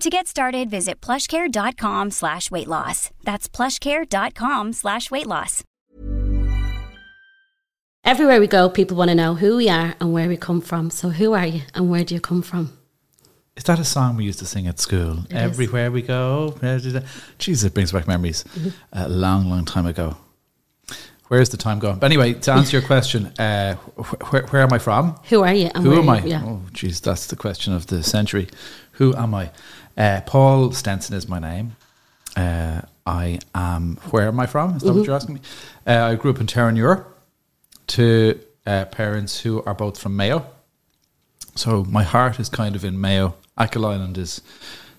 To get started, visit plushcare.com slash weight loss. That's plushcare.com slash weight loss. Everywhere we go, people want to know who we are and where we come from. So, who are you and where do you come from? Is that a song we used to sing at school? It Everywhere we go. Jesus, it brings back memories. A long, long time ago. Where's the time gone? But anyway, to answer your question, uh, wh- where, where am I from? Who are you and Who where am I? Yeah. Oh, geez, that's the question of the century. Who am I? Uh, Paul Stenson is my name. Uh, I am. Where am I from? Is that Mm-hmm. what you're asking me? Uh, I grew up in Terenure to uh, parents who are both from Mayo. So my heart is kind of in Mayo. Achill Island is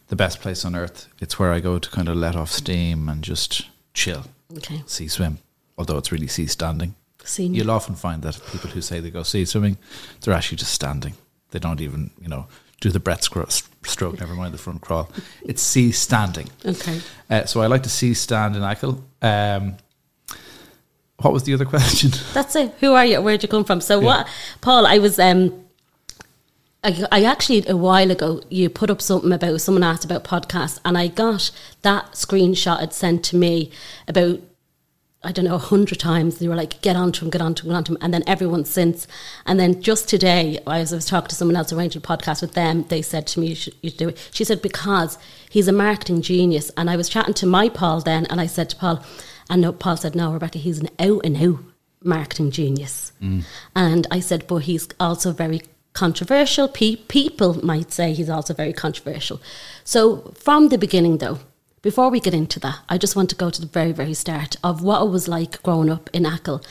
the best place on earth. It's where I go to kind of let off steam and just chill, Okay. sea swim. Although it's really sea standing. Seen You'll often find that people who say they go sea swimming, they're actually just standing. They don't even, you know, do the breath stroke, never mind the front crawl. It's sea standing. Okay. Uh, so I like to sea stand in Achill. Um, what was the other question? That's it. Who are you? Where'd you come from? So what, Paul? I was um, I, I actually a while ago you put up something about someone asked about podcasts, and I got that screenshot had sent to me about I don't know a hundred times. They were like, "Get onto him, get onto him, get onto him," and then everyone since. And then just today, I was, I was talking to someone else arranging a podcast with them. They said to me, "You should, you should do it." She said because he's a marketing genius, and I was chatting to my Paul then, and I said to Paul, and no, Paul said, "No, Rebecca, he's an out and out marketing genius." Mm. And I said, "But he's also very." Controversial Pe- people might say he's also very controversial. So, from the beginning, though, before we get into that, I just want to go to the very, very start of what it was like growing up in Achill.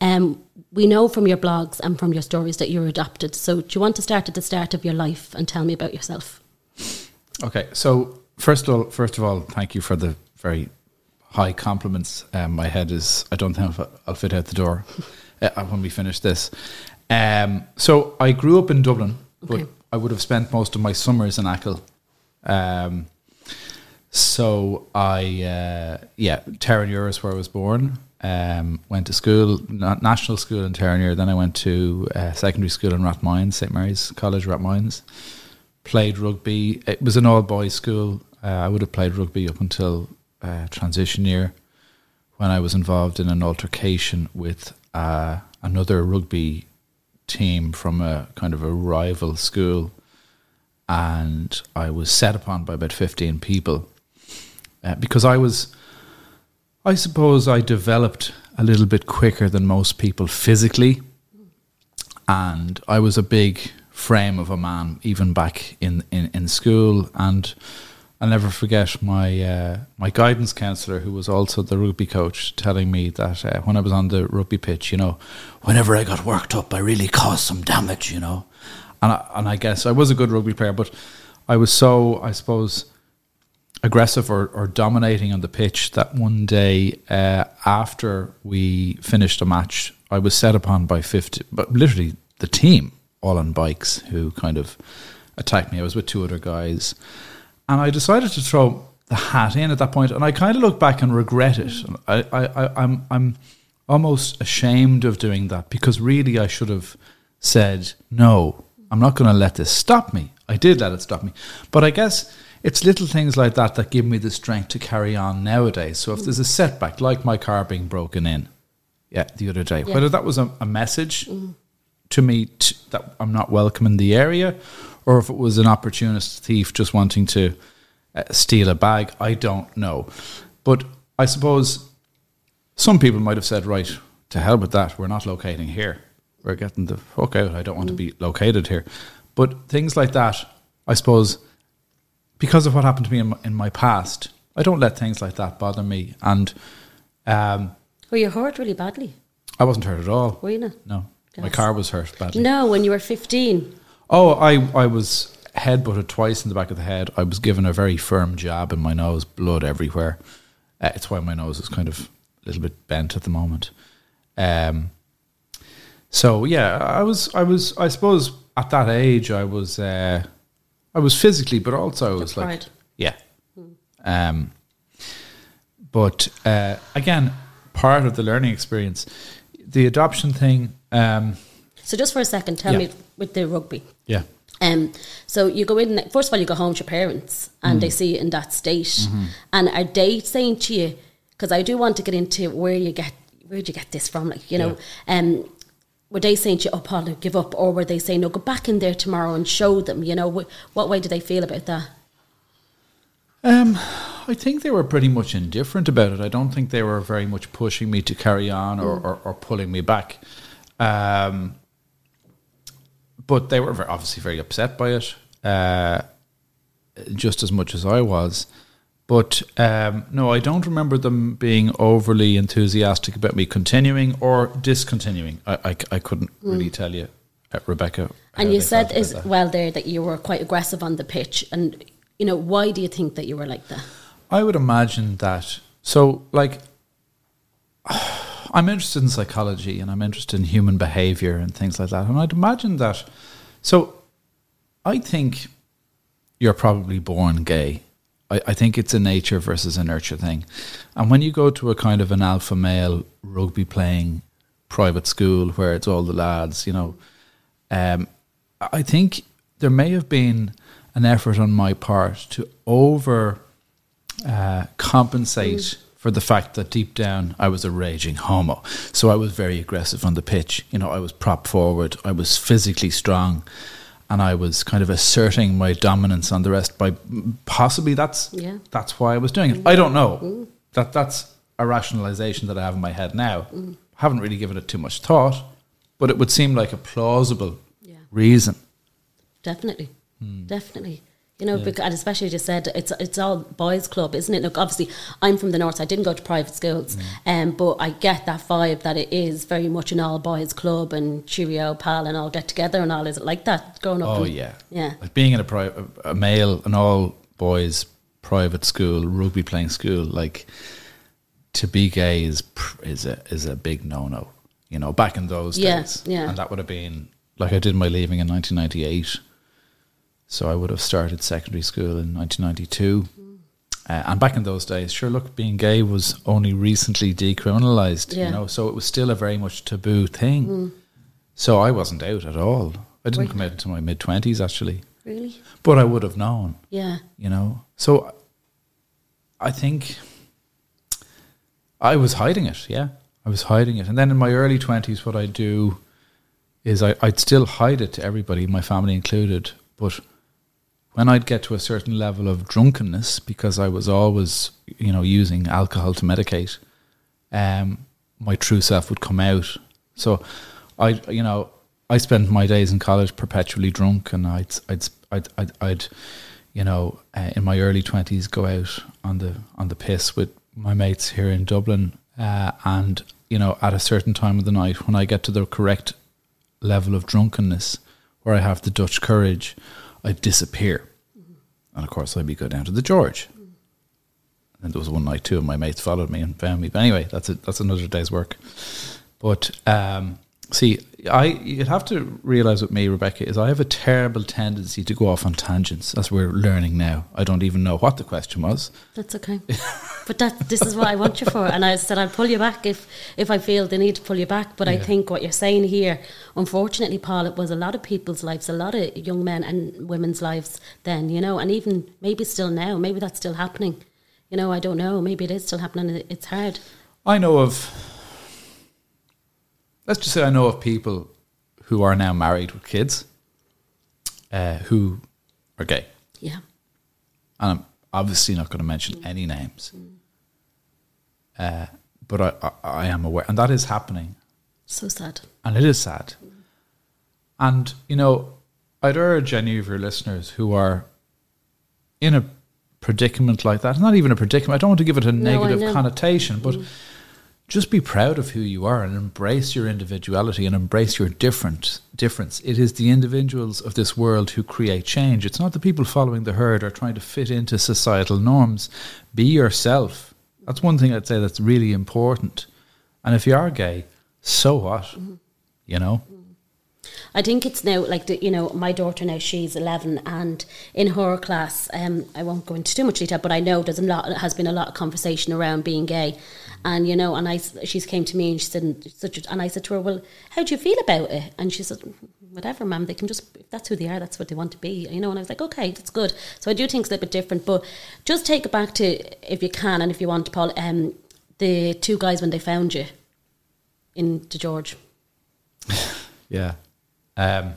Um, we know from your blogs and from your stories that you were adopted. So, do you want to start at the start of your life and tell me about yourself? Okay, so first of all, first of all, thank you for the very high compliments. Um, my head is, I don't think I'll fit out the door uh, when we finish this. Um, so I grew up in Dublin, but I would have spent most of my summers in Achill. Um, so I, uh, yeah, Terenure is where I was born. Um, went to school, na- national school in Terenure. Then I went to uh, secondary school in Rathmines, St Mary's College, Rathmines. Played rugby. It was an all boys school. Uh, I would have played rugby up until uh, transition year, when I was involved in an altercation with uh, another rugby team from a kind of a rival school, and I was set upon by about fifteen people uh, because I was, I suppose, I developed a little bit quicker than most people physically, and I was a big frame of a man even back in in, in school and. I'll never forget my uh, my guidance counsellor, who was also the rugby coach, telling me that uh, when I was on the rugby pitch, you know, whenever I got worked up, I really caused some damage, you know. And I, and I guess I was a good rugby player, but I was so, I suppose, aggressive or, or dominating on the pitch that one day uh, after we finished a match, I was set upon by 50, but literally the team, all on bikes, who kind of attacked me. I was with two other guys. And I decided to throw the hat in at that point, and I kind of look back and regret it. I, I, I, I'm, I'm almost ashamed of doing that because really I should have said, no, I'm not going to let this stop me. I did let it stop me. But I guess it's little things like that that give me the strength to carry on nowadays. So if there's a setback, like my car being broken in, yeah, the other day, whether that was a, a message to me t- that I'm not welcome in the area, or if it was an opportunist thief just wanting to uh, steal a bag, I don't know. But I suppose some people might have said, right, to hell with that. We're not locating here. We're getting the fuck out. I don't want to be located here. But things like that, I suppose, because of what happened to me in my, in my past, I don't let things like that bother me. And um, Were you hurt really badly? I wasn't hurt at all. Were you not? No, my car was hurt badly. No, when you were 15. Oh, I, I was headbutted twice in the back of the head. I was given a very firm jab in my nose, blood everywhere. Uh, it's why my nose is kind of a little bit bent at the moment. Um, so yeah, I was, I was, I suppose at that age, I was, uh, I was physically, but also I was like, yeah. Um, but uh, again, part of the learning experience, the adoption thing. Um, So just for a second, tell Yeah. me with the rugby. yeah. Um, so you go in. First of all, you go home to your parents, and Mm. they see you in that state. Mm-hmm. And are they saying to you? Because I do want to get into where you get where would you get this from? Like you know, um, were they saying to you, "Oh, Paul, no, give up," or were they saying, "No, go back in there tomorrow and show them"? You know, wh- what way do they feel about that? Um, I think they were pretty much indifferent about it. I don't think they were very much pushing me to carry on or, or, or pulling me back. Um, but they were very, obviously very upset by it, uh, just as much as I was. But um, no, I don't remember them being overly enthusiastic about me continuing or discontinuing. I, I, I couldn't really tell you, uh, Rebecca. And you said as that. well there that you were quite aggressive on the pitch, and you know, why do you think that you were like that? I would imagine that. So, like, I'm interested in psychology and I'm interested in human behavior and things like that. And I'd imagine that. So, I think you're probably born gay. I, I think it's a nature versus a nurture thing. And when you go to a kind of an alpha male rugby playing private school where it's all the lads, you know, um, I think there may have been an effort on my part to over uh, compensate for the fact that deep down I was a raging homo. So I was very aggressive on the pitch. You know, I was prop forward, I was physically strong, and I was kind of asserting my dominance on the rest by possibly that's Yeah. that's why I was doing it. Mm. I don't know. Mm. That that's a rationalization that I have in my head now. Mm. Haven't really given it too much thought, but it would seem like a plausible Yeah. reason. Definitely, Hmm. definitely. You know, because, and especially just said it's it's all boys' club, isn't it? Look, obviously, I'm from the north. I didn't go to private schools, Hmm. um, but I get that vibe that it is very much an all boys club and cheerio, pal, and all get together and all. Is it like that growing up? Oh in- yeah, yeah. Like being in a pri- a male, an all boys private school, rugby playing school, like to be gay is is a is a big no no. You know, back in those Yeah, days, yeah. and that would have been like I did my leaving in 1998, so I would have started secondary school in 1992. Uh, and back in those days, sure, look, being gay was only recently decriminalized, Yeah. you know, so it was still a very much taboo thing. So I wasn't out at all. I didn't come out until my mid 20s, actually. Really? But I would have known, Yeah. you know. So I think I was hiding it, yeah. I was hiding it. And then in my early 20s, what I do is I, I'd still hide it to everybody, my family included. But when I'd get to a certain level of drunkenness, because I was always, you know, using alcohol to medicate, um, my true self would come out. So I, you know, I spent my days in college perpetually drunk, and I'd, I'd, I'd, I'd, I'd you know, uh, in my early twenties, go out on the on the piss with my mates here in Dublin, uh, and you know, at a certain time of the night, when I get to the correct level of drunkenness, where I have the Dutch courage, I disappear, and of course, I'd be go down to the George. And there was one night two of my mates followed me and found me. But anyway, that's a, that's another day's work. But um, see, I you'd have to realize with me, Rebecca, is I have a terrible tendency to go off on tangents, as we're learning now. I don't even know what the question was. That's okay. but that this is what I want you for. And I said I'll pull you back if if I feel the need to pull you back. But I think what you're saying here, unfortunately, Paul, it was a lot of people's lives, a lot of young men and women's lives then, you know, and even maybe still now, maybe that's still happening. You know, I don't know. Maybe it is still happening. It's hard. I know of, let's just say I know of people who are now married with kids uh, who are gay. Yeah. and I'm obviously not going to mention any names uh, but I, I, I am aware, and that is happening, So sad. and it is sad. And you know, I'd urge any of your listeners who are in a predicament like that, not even a predicament. I don't want to give it a No, negative connotation, but just be proud of who you are and embrace your individuality and embrace your different difference. It is the individuals of this world who create change. It's not the people following the herd or trying to fit into societal norms. Be yourself. That's one thing I'd say that's really important. And if you are gay, so what? Mm-hmm. You know? I think it's now like the, you know my daughter now she's eleven and in her class um I won't go into too much detail but I know there's a lot has been a lot of conversation around being gay. And you know and I she's came to me and she said such a, and I said to her well how do you feel about it? And she said whatever ma'am they can just if that's who they are that's what they want to be you know and I was like okay that's good. So I do think it's a little bit different but just take it back to if you can and if you want Paul um the two guys when they found you in the George. Yeah. Um,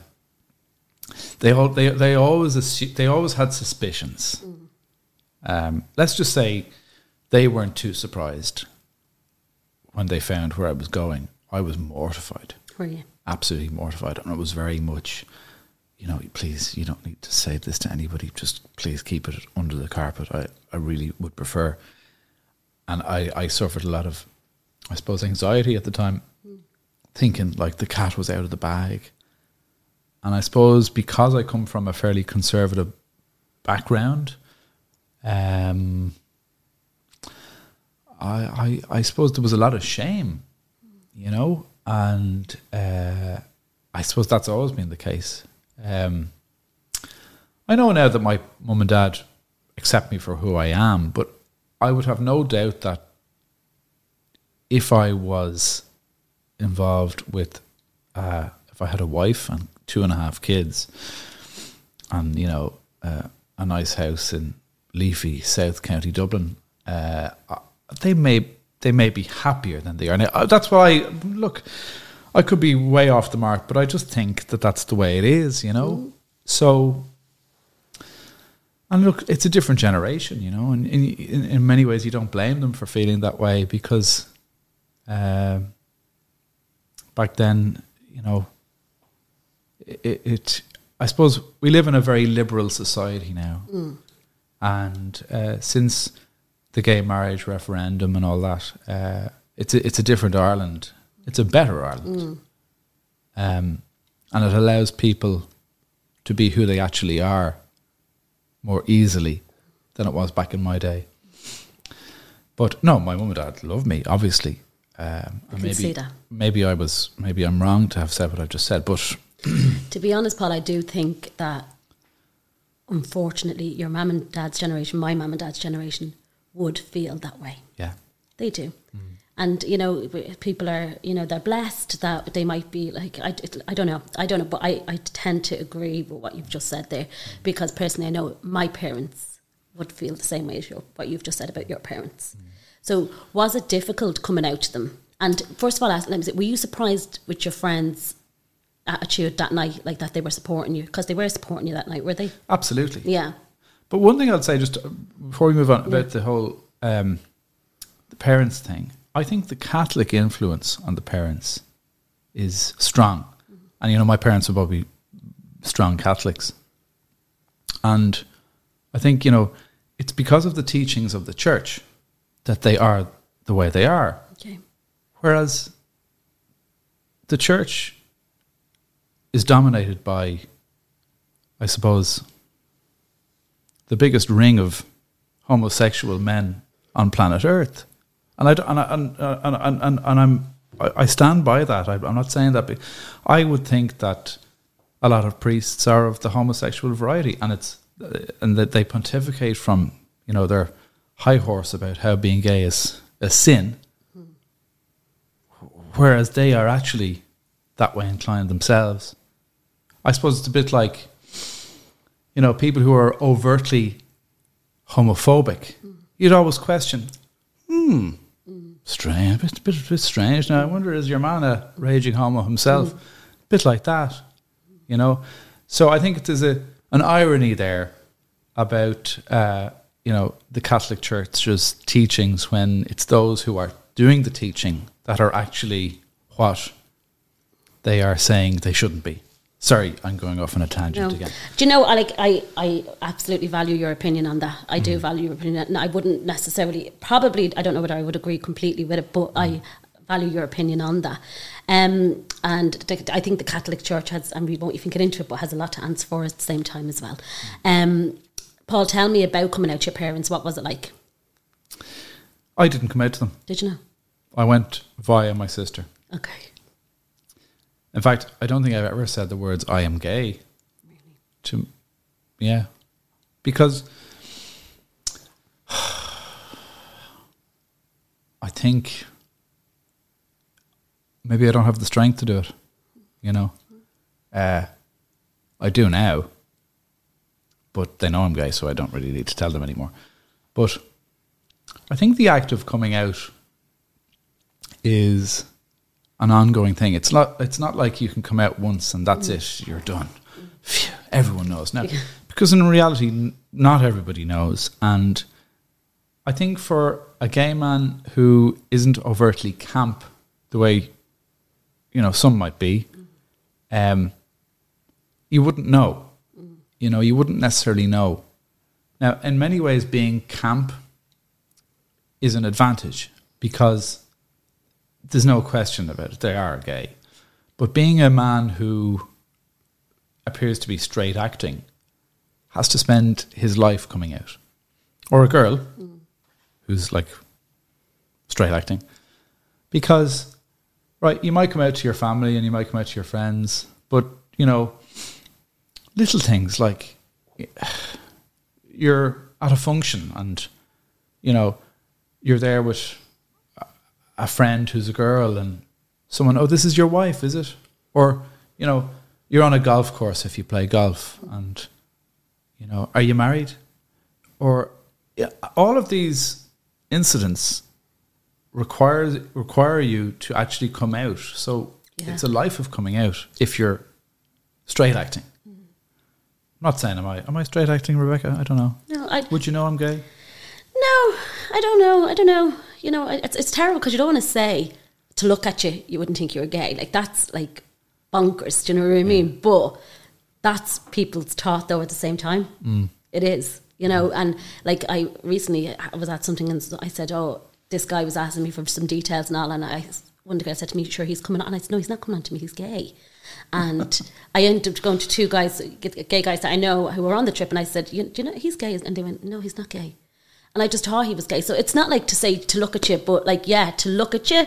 they all they they always assu- they always had suspicions. Um, let's just say they weren't too surprised when they found where I was going. I was mortified, were you absolutely mortified, and it was very much, you know, please, you don't need to say this to anybody. Just please keep it under the carpet. I I really would prefer. And I I suffered a lot of, I suppose, anxiety at the time thinking like the cat was out of the bag. And I suppose because I come from a fairly conservative background, um, I, I I suppose there was a lot of shame, you know, and uh, I suppose that's always been the case. Um, I know now that my mum and dad accept me for who I am, but I would have no doubt that if I was involved with uh, if I had a wife and two and a half kids, and you know uh, a nice house in leafy South County Dublin, uh, uh, they may they may be happier than they are now. Uh, That's why look, I could be way off the mark, but I just think that that's the way it is, you know. So. And look, it's a different generation, you know, and in, in, in many ways you don't blame them for feeling that way because um, back then, you know, it, it. I suppose we live in a very liberal society now, and uh, since the gay marriage referendum and all that, uh, it's a, it's a different Ireland. It's a better Ireland, um, and it allows people to be who they actually are more easily than it was back in my day. But no, my mum and dad love me, obviously. Um, maybe see that. maybe I was maybe I'm wrong to have said what I've just said, but To be honest, Paul, I do think that unfortunately your mum and dad's generation, my mum and dad's generation, would feel that way. yeah, They do. Mm. And, you know, people are, you know, they're blessed that they might be like, I, I don't know, I don't know, but I, I tend to agree with what you've just said there because personally I know my parents would feel the same way as your, what you've just said about your parents. Mm. So was it difficult coming out to them? And first of all, ask- let me say, were you surprised with your friends' attitude that night, like that they were supporting you? Because they were supporting you that night, were they? absolutely. Yeah. But one thing I'd say just uh, before we move on about the whole um, the parents thing, I think the Catholic influence on the parents is strong, and you know my parents were probably strong Catholics, and I think you know it's because of the teachings of the church that they are the way they are. Okay. Whereas the church is dominated by, I suppose, the biggest ring of homosexual men on planet Earth. And I, and, I- and, and, and, and, and I'm, I stand by that. I, I'm not saying that. I would think that a lot of priests are of the homosexual variety, and it's and that they pontificate from you know their high horse about how being gay is a sin, hmm. whereas they are actually that way inclined themselves. I suppose it's a bit like, you know, people who are overtly homophobic. You'd always question, hmm, strange, bit, bit, bit strange. Now I wonder, is your man a raging homo himself? A bit like that, you know. So I think there's a an irony there about uh, you know the Catholic Church's teachings when it's those who are doing the teaching that are actually what they are saying they shouldn't be. Sorry, I'm going off on a tangent No. again. Do you know? I like. I I absolutely value your opinion on that. I Mm. do value your opinion, and I wouldn't necessarily. Probably, I don't know whether I would agree completely with it, but I Mm. value your opinion on that. Um, and the, I think the Catholic Church has, and we won't even get into it, but has a lot to answer for at the same time as well. Um, Paul, tell me about coming out to your parents. What was it like? I didn't come out to them. Did you know? I went via my sister. Okay. In fact, I don't think I've ever said the words "I am gay." To, yeah, because I think maybe I don't have the strength to do it. You know, uh, I do now, but they know I'm gay, so I don't really need to tell them anymore. But I think the act of coming out is an ongoing thing. It's not. It's not like you can come out once and that's it. You're done. Phew, everyone knows now, because in reality, n- not everybody knows. And I think for a gay man who isn't overtly camp, the way you know some might be, um, you wouldn't know. You know, you wouldn't necessarily know. Now, in many ways, being camp is an advantage because there's no question about it. They are gay. But being a man who appears to be straight acting has to spend his life coming out. Or a girl who's like straight acting. Because, right, you might come out to your family and you might come out to your friends, but, you know, little things like you're at a function and, you know, you're there with a friend who's a girl and someone, oh, this is your wife, is it? Or, you know, you're on a golf course if you play golf and, you know, are you married? Or yeah, all of these incidents require require you to actually come out. So Yeah. it's a life of coming out if you're straight acting. I'm not saying am I am I straight acting, Rebecca? I don't know. No, I. Would you know I'm gay? No, I don't know. I don't know. You know, it's it's terrible because you don't want to say to look at you, you wouldn't think you were gay. Like that's like bonkers. Do you know what I mean? Mm. But that's people's thought, though. At the same time, mm. it is. You know, mm. and like I recently I was at something and I said, "Oh, this guy was asking me for some details and all," and I one guy said to me, "Sure, he's coming on." And I said, "No, he's not coming on to me. He's gay." And I ended up going to two guys, gay guys that I know who were on the trip, and I said, you, "Do you know he's gay?" And they went, "No, he's not gay." And I just thought he was gay. So it's not like to say to look at you, but like yeah, to look at you,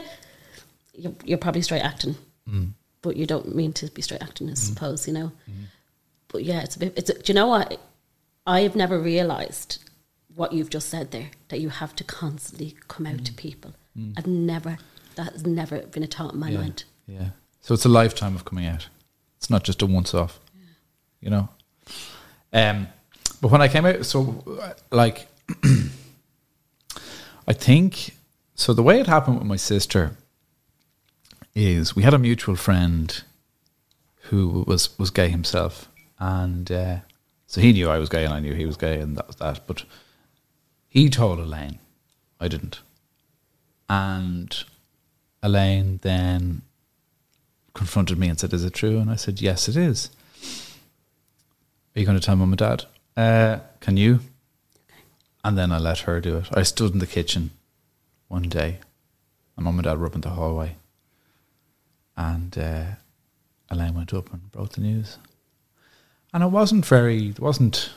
you're, you're probably straight acting, mm. but you don't mean to be straight acting, I mm. suppose, you know. Mm. But yeah, it's a bit. It's a, do you know what? I have never realised what you've just said there that you have to constantly come out to people. I've never. That has never been a thought in my yeah. mind. Yeah. So it's a lifetime of coming out. It's not just a once off. You know. Um, but when I came out, so like, I think so. The way it happened with my sister is we had a mutual friend who was was gay himself, and uh, so he knew I was gay, and I knew he was gay, and that was that. But he told Elaine, I didn't, and Elaine then confronted me and said, "Is it true?" And I said, "Yes, it is." Are you going to tell mum and dad? Uh, can you? And then I let her do it. I stood in the kitchen one day, and mum and dad were up in the hallway, and uh, Elaine went up and broke the news. And it wasn't very. It wasn't.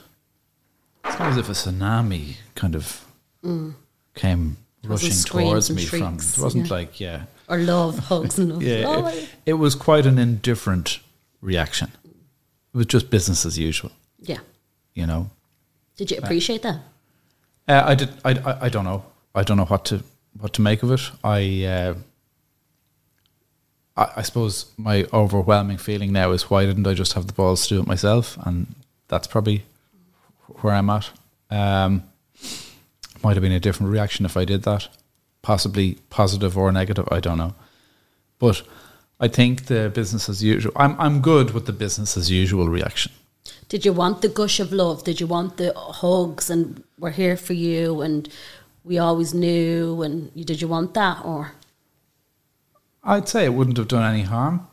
It's not as if a tsunami kind of came rushing towards me from. It wasn't yeah. like yeah. Or love, hugs, and love. Yeah, Oh, it, it was quite an indifferent reaction. It was just business as usual, yeah. you know. Did you appreciate that? Uh, I did. I, I. I don't know. I don't know what to what to make of it. I. Uh, I, I suppose my overwhelming feeling now is why didn't I just have the balls to do it myself? And that's probably where I'm at. Um, might have been a different reaction if I did that, possibly positive or negative. I don't know, but I think the business as usual. I'm I'm good with the business as usual reaction. Did you want the gush of love? Did you want the hugs and we're here for you and we always knew, and you, did you want that or? I'd say it wouldn't have done any harm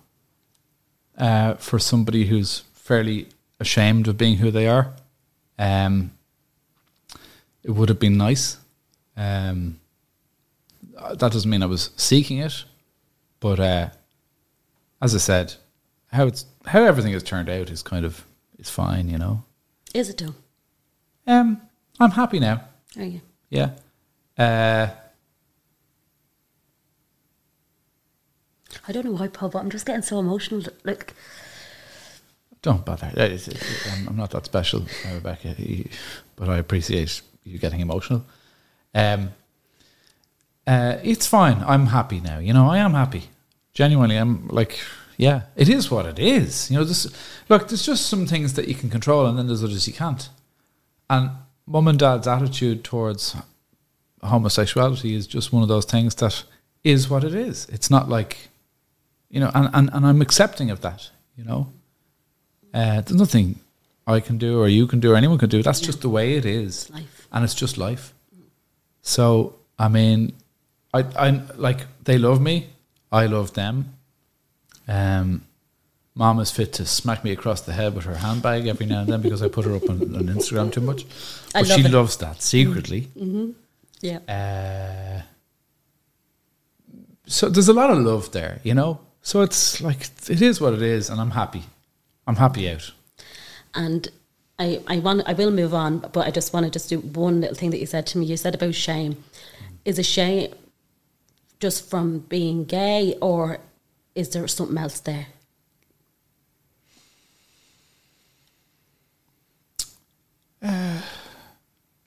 uh, for somebody who's fairly ashamed of being who they are. Um, it would have been nice. Um, that doesn't mean I was seeking it, but uh, as I said, how it's how everything has turned out is kind of is fine, you know. Is it though? Um, I'm happy now. Are you? Yeah. Uh, I don't know why, Paul, but I'm just getting so emotional. Like, don't bother. It's- it's- I'm, not that special, Rebecca, but I appreciate you getting emotional. Um, uh, it's fine. I'm happy now. You know, I am happy. Genuinely, I'm like, yeah, it is what it is. You know, this look. There's just some things that you can control, and then there's others you can't. And mum and dad's attitude towards homosexuality is just one of those things that is what it is. It's not like, you know, and, and, and I'm accepting of that, you know. Uh, there's nothing I can do or you can do or anyone can do. That's just the way it is. life. And it's just life. So, I mean, I, I like, they love me. I love them. Um, Mom is fit to smack me across the head with her handbag every now and then because I put her up on, on Instagram too much. But love she it. loves that secretly. yeah. Uh, so there's a lot of love there, you know. So it's like it is what it is, and I'm happy. I'm happy out. And I, I want, I will move on, but I just want to just do one little thing that you said to me. You said about shame. Is a shame just from being gay, or is there something else there?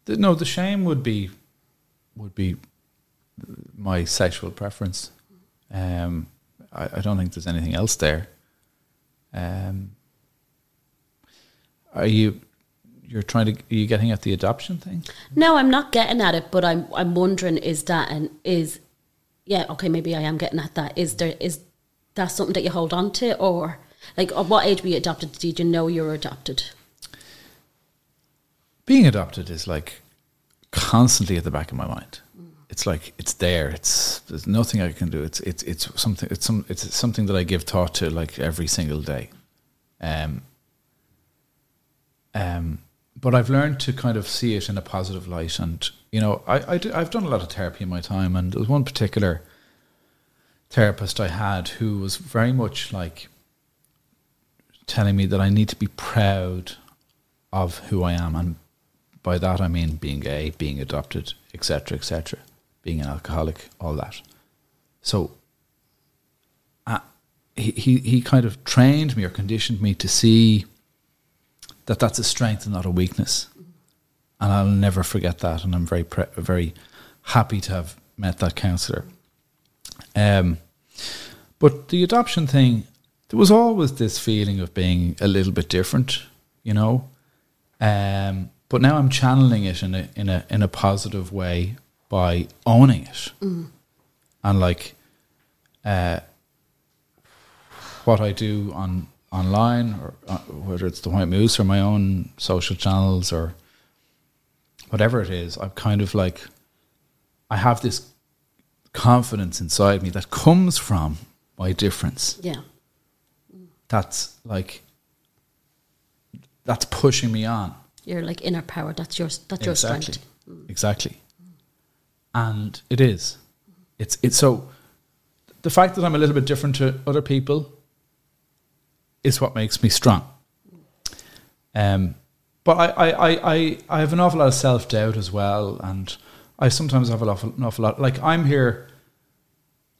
The- No, the shame would be would be my sexual preference. Um, I, I don't think there's anything else there. Um, are you you're trying to are you getting at the adoption thing? No, I'm not getting at it, but I'm I'm wondering is that and is yeah okay maybe I am getting at that. Is there is that something that you hold on to, or like at what age were you adopted? Did you know you were adopted? being adopted is like constantly at the back of my mind. It's like it's there. It's there's nothing I can do. It's it's it's something. It's some. It's something that I give thought to like every single day. Um. Um. But I've learned to kind of see it in a positive light, and you know, I, I do, I've done a lot of therapy in my time, and there was one particular therapist I had who was very much like telling me that I need to be proud of who I am, and by that I mean being gay, being adopted, etc., etc., being an alcoholic, all that. So, uh, he, he he kind of trained me or conditioned me to see that that's a strength and not a weakness, and I'll never forget that. And I'm very pre- very happy to have met that counselor. Um, but the adoption thing, there was always this feeling of being a little bit different, you know. Um, but now I'm channeling it in a in a in a positive way by owning it, and like, uh, what I do on online or uh, whether it's the White Moose or my own social channels or whatever it is, I'm kind of like, I have this confidence inside me that comes from my difference. Yeah, that's like that's pushing me on. Your like inner power. That's your that's your exactly. strength. exactly. And it is. It's it's so the fact that i'm a little bit different to other people is what makes me strong. Um but I, I, I, I, I have an awful lot of self doubt as well, and I sometimes have an awful, an awful lot. Like I'm here,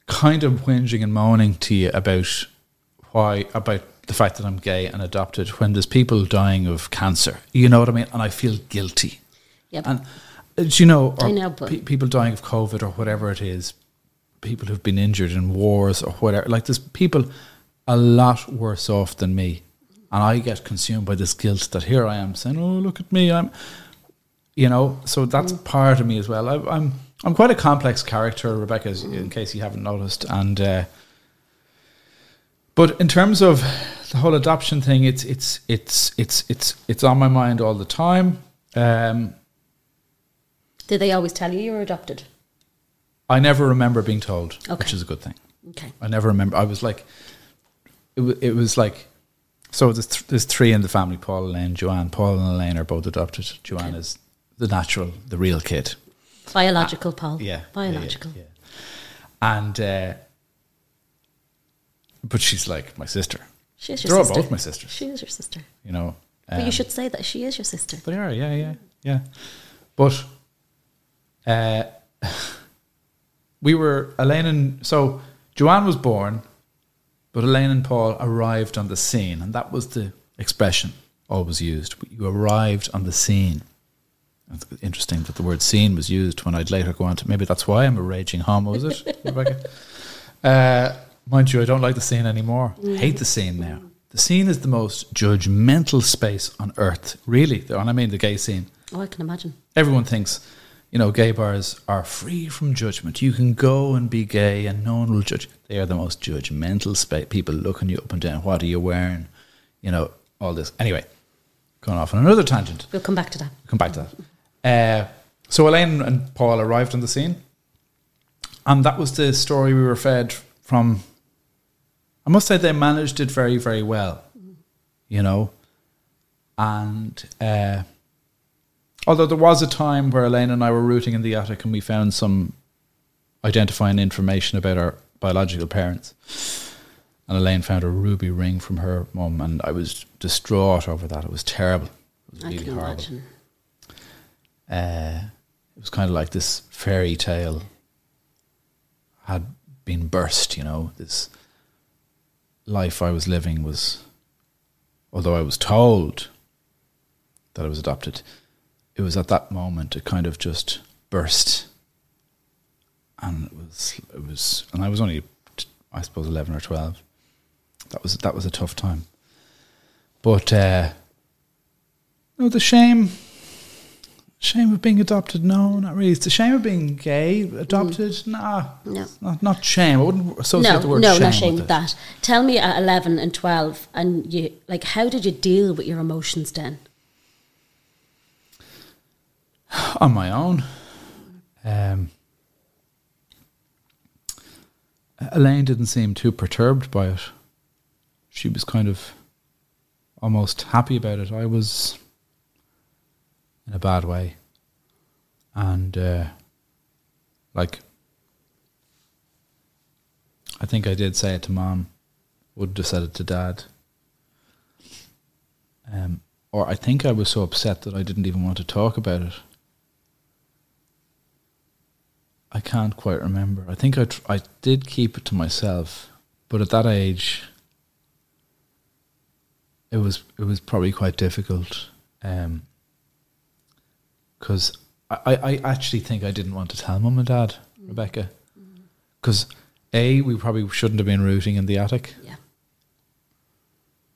kind of whinging and moaning to you about why about the fact that I'm gay and adopted when there's people dying of cancer. You know what I mean? And I feel guilty. Yep. And uh, do you know, or know, pe- people dying of COVID or whatever it is, people who've been injured in wars or whatever. Like there's people a lot worse off than me, and I get consumed by this guilt that here I am saying, "Oh, look at me, I'm," you know. So that's part of me as well. I, I'm I'm quite a complex character, Rebecca, as- in case you haven't noticed, and. Uh, but in terms of the whole adoption thing, it's it's it's it's it's it's on my mind all the time. Um, Did they always tell you you were adopted? I never remember being told, which is a good thing. Okay. I never remember. I was like, it, wa- it was like, so there's, th- there's three in the family Paul, Elaine, Joanne. Paul and Elaine are both adopted. Joanne is the natural, the real kid. Biological, Paul. Ah, Yeah. Biological. Yeah, yeah. And, uh, but she's like my sister, She is your They're sister. both my sisters. She is your sister. you know. but you Um, should say that she is your sister. They are, yeah, yeah, yeah. But uh, we were Elaine and so Joanne was born, but Elaine and Paul arrived on the scene, and that was the expression always used. You arrived on the scene. It's interesting that the word "scene" was used when I'd later go on to. Maybe that's why I'm a raging homo. Is it, Rebecca? Uh, mind you, I don't like the scene anymore. Hate the scene now. The scene is the most judgmental space on earth, really. And I mean the gay scene. Oh, I can imagine. Everyone thinks, you know, gay bars are free from judgment. You can go and be gay and no one will judge. They are the most judgmental space. People looking you up and down. What are you wearing? You know, all this. Anyway, going off on another tangent. We'll come back to that. Come back to that. Uh, so Elaine and Paul arrived on the scene, and that was the story we were fed from. I must say they managed it very, very well, you know. And uh, although there was a time where Elaine and I were rooting in the attic and we found some identifying information about our biological parents. And Elaine found a ruby ring from her mum, and I was distraught over that. It was terrible. It was I really horrible imagine. Uh, it was kind of like this fairy tale had been burst, you know. This life I was living was, although I was told that I was adopted, it was at that moment it kind of just burst. And it was, it was, and I was only, I suppose, 11 or 12. That was, that was a tough time. But, uh, no, the shame, Shame of being adopted? No, not really. It's the shame of being gay. Adopted? Nah. No. Not, not shame. I wouldn't associate No, the word no, shame No, not shame with with that. Tell me at 11 and 12, and you, like, how did you deal with your emotions then? On my own. Um, Elaine didn't seem too perturbed by it. She was kind of almost happy about it. I was in a bad way. And, uh, like, I think I did say it to mom, would have said it to dad. Um, or I think I was so upset that I didn't even want to talk about it. I can't quite remember. I think I tr- I did keep it to myself, but at that age, it was it was probably quite difficult. Um, because I, I actually think I didn't want to tell mum and dad, mm. Rebecca, mm. because a we probably shouldn't have been rooting in the attic, Yeah.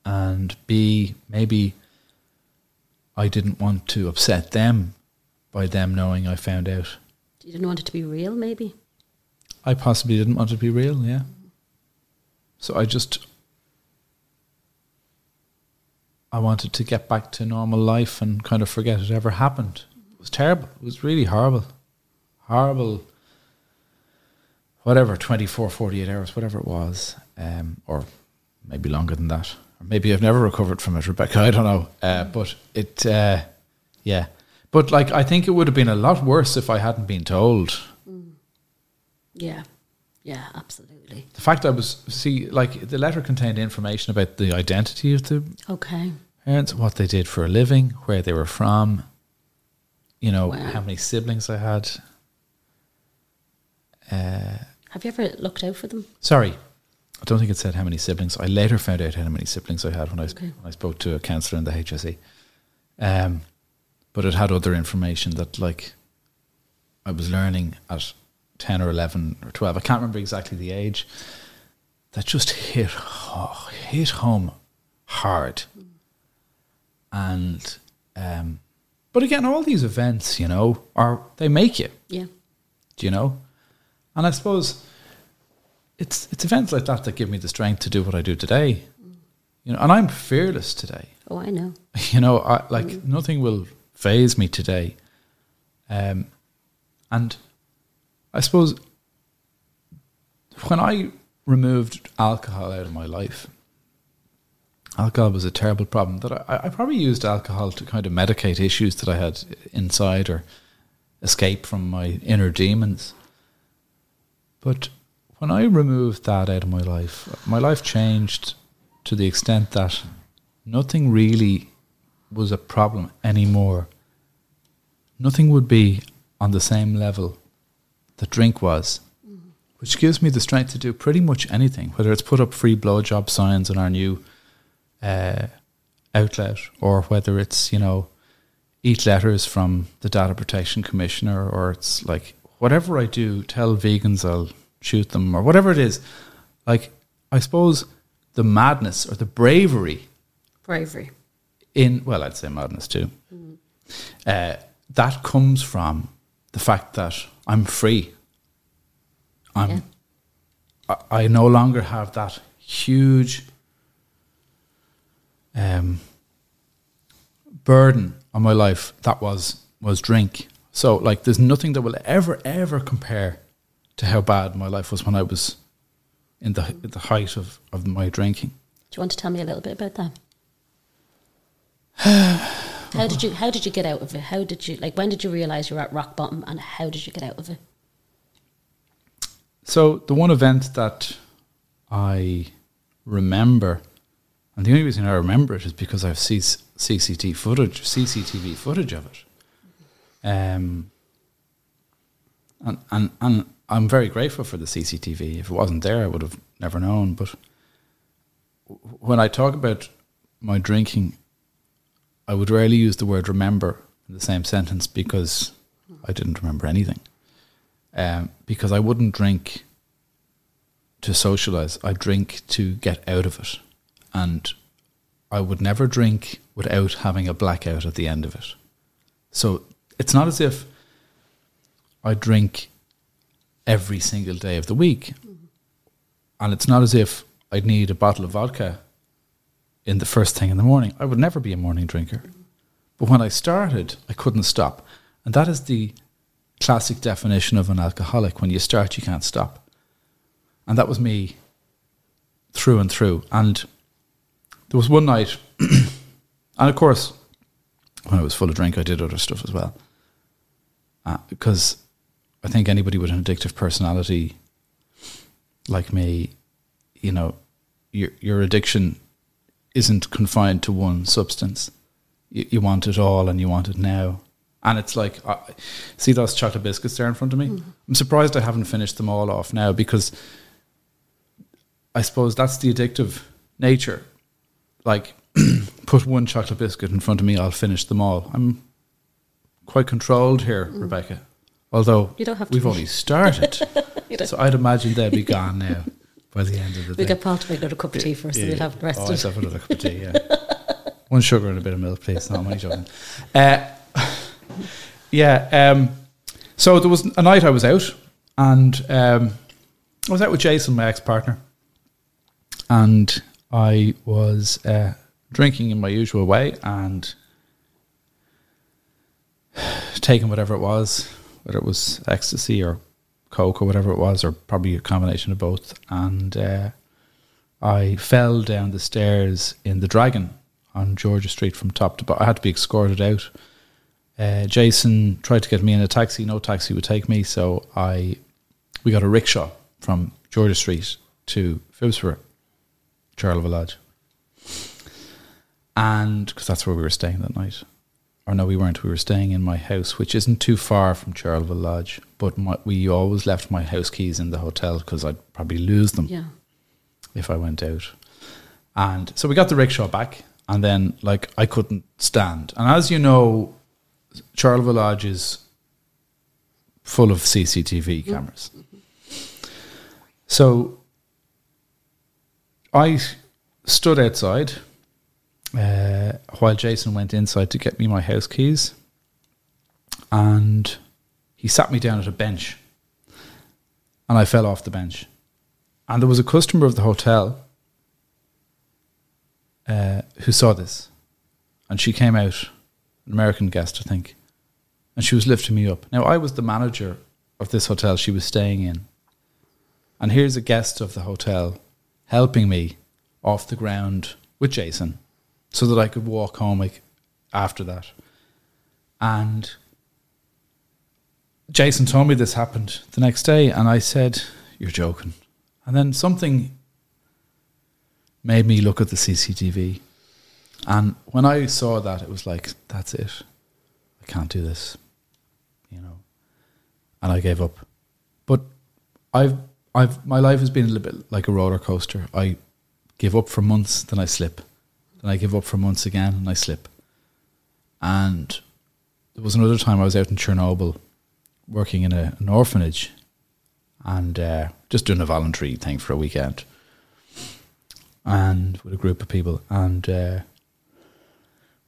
and b maybe I didn't want to upset them by them knowing I found out. You didn't want it to be real, maybe? I possibly didn't want it to be real, yeah. Mm. So I just I wanted to get back to normal life and kind of forget it ever happened. It was terrible. It was really horrible. Horrible whatever 24 48 hours whatever it was um, or maybe longer than that or maybe I've never recovered from it Rebecca I don't know uh, but it uh, yeah but like I think it would have been a lot worse if I hadn't been told Yeah. Yeah, absolutely. The fact I was see like the letter contained information about the identity of the Okay. parents, what they did for a living, where they were from, you know, Wow. how many siblings I had. Uh, Have you ever looked out for them? sorry, I don't think it said how many siblings. I later found out how many siblings I had when I Okay. when I spoke to a counsellor in the HSE. Um, but it had other information that like I was learning at ten or eleven or twelve. I can't remember exactly the age. That just hit oh, hit home hard. And um, but again, all these events, you know, are they make you Yeah. do you know? And I suppose it's it's events like that that give me the strength to do what I do today. You know, and I'm fearless today. Oh, I know. You know, I, like nothing will phase me today. Um, And I suppose when I removed alcohol out of my life, alcohol was a terrible problem. That I, I probably used alcohol to kind of medicate issues that I had inside or escape from my inner demons. But when I removed that out of my life, my life changed to the extent that nothing really was a problem anymore. Nothing would be on the same level that drink was, which gives me the strength to do pretty much anything, whether it's put up free blowjob signs in our new uh, outlet or whether it's, you know, eat letters from the Data Protection Commissioner or it's like whatever I do, tell vegans I'll shoot them or whatever it is. Like, I suppose the madness or the bravery Bravery. in well, I'd say madness too. Uh, that comes from the fact that I'm free. I'm. Yeah. I, I no longer have that huge um, burden on my life that was was drink. So like, there's nothing that will ever ever compare to how bad my life was when I was in the the height of, of my drinking. Do you want to tell me a little bit about that? how did you How did you get out of it? How did you like? When did you realize you were at rock bottom, and how did you get out of it? So the one event that I remember, and the only reason I remember it is because I have CCTV footage, CCTV footage of it. Um, and, and and I'm very grateful for the CCTV. If it wasn't there, I would have never known. But when I talk about my drinking, I would rarely use the word remember in the same sentence because I didn't remember anything um, because I wouldn't drink to socialize. I drink to get out of it, and I would never drink without having a blackout at the end of it. So it's not as if I drink every single day of the week, and it's not as if I'd need a bottle of vodka in the first thing in the morning. I would never be a morning drinker. But when I started, I couldn't stop. And that is the classic definition of an alcoholic. When you start, you can't stop. And that was me through and through. And there was one night, and of course, when I was full of drink, I did other stuff as well. Uh, because I think anybody with an addictive personality like me, you know, your your addiction isn't confined to one substance. You, you want it all, and you want it now. And it's like, uh, see those chocolate biscuits there in front of me. I'm surprised I haven't finished them all off now because I suppose that's the addictive nature. Like, put one chocolate biscuit in front of me, I'll finish them all. I'm quite controlled here, Rebecca. Although You don't have to we've only started, so I'd imagine they'll be gone now by the end of the We day. We get Paul to make another cup of tea first, and we'll have the rest Oh, of let's it. have another cup of tea, yeah. One sugar and a bit of milk, please. Not I'm joking. Uh, yeah, um, so there was a night I was out, and um, I was out with Jason, my ex partner, and I was uh, drinking in my usual way and taking whatever it was, whether it was ecstasy or coke or whatever it was, or probably a combination of both, and. Uh, I fell down the stairs in the Dragon on George's Street from top to bottom. I had to be escorted out. Uh, Jason tried to get me in a taxi. No taxi would take me, so I we got a rickshaw from George's Street to Phibsborough, Charleville Lodge, and because that's where we were staying that night. Or no, we weren't. We were staying in my house, which isn't too far from Charleville Lodge. But my, we always left my house keys in the hotel because I'd probably lose them Yeah. if I went out. And so we got the rickshaw back, and then like I couldn't stand. And as you know, Charleville Lodge is full of CCTV mm-hmm. cameras. So I stood outside uh, while Jason went inside to get me my house keys, and he sat me down at a bench, and I fell off the bench. And there was a customer of the hotel uh, who saw this. And she came out, an American guest, I think. and she was lifting me up. Now I was the manager of this hotel she was staying in, and here's a guest of the hotel helping me off the ground with Jason, so that I could walk home like after that, and. Jason told me this happened the next day, and I said, You're joking. And then something made me look at the CCTV. And when I saw that, it was like, That's it. I can't do this. You know. And I gave up. But I've, I've, my life has been a little bit like a roller coaster. I give up for months, then I slip. Then I give up for months again, and I slip. And there was another time I was out in Chernobyl working in a, an orphanage and uh, just doing a voluntary thing for a weekend and with a group of people and uh,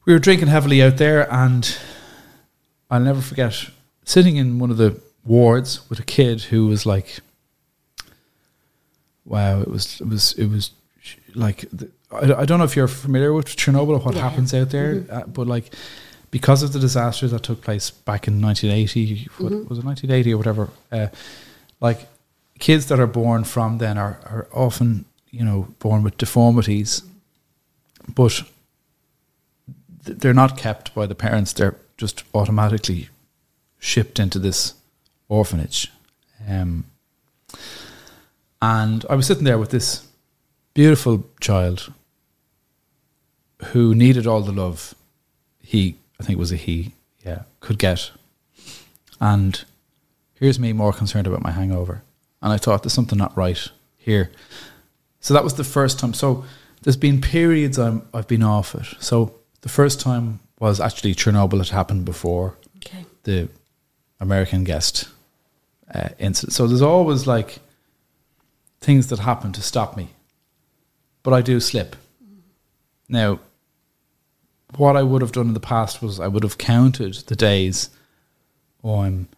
we were drinking heavily out there and I'll never forget sitting in one of the wards with a kid who was like wow it was it was it was like the, I, I don't know if you're familiar with Chernobyl or what Yeah. happens out there uh, but like because of the disaster that took place back in 1980 what, was it 1980 or whatever uh, like kids that are born from then are, are often you know born with deformities but th- they're not kept by the parents they're just automatically shipped into this orphanage um, and I was sitting there with this beautiful child who needed all the love he, I think it was a he, yeah, could get. And here's me more concerned about my hangover. And I thought there's something not right here. So that was the first time. So there's been periods I'm, I've been off it. So the first time was actually Chernobyl had happened before Okay. the American guest uh, incident. So there's always like things that happen to stop me, but I do slip. Now, what I would have done in the past was I would have counted the days. Oh, I'm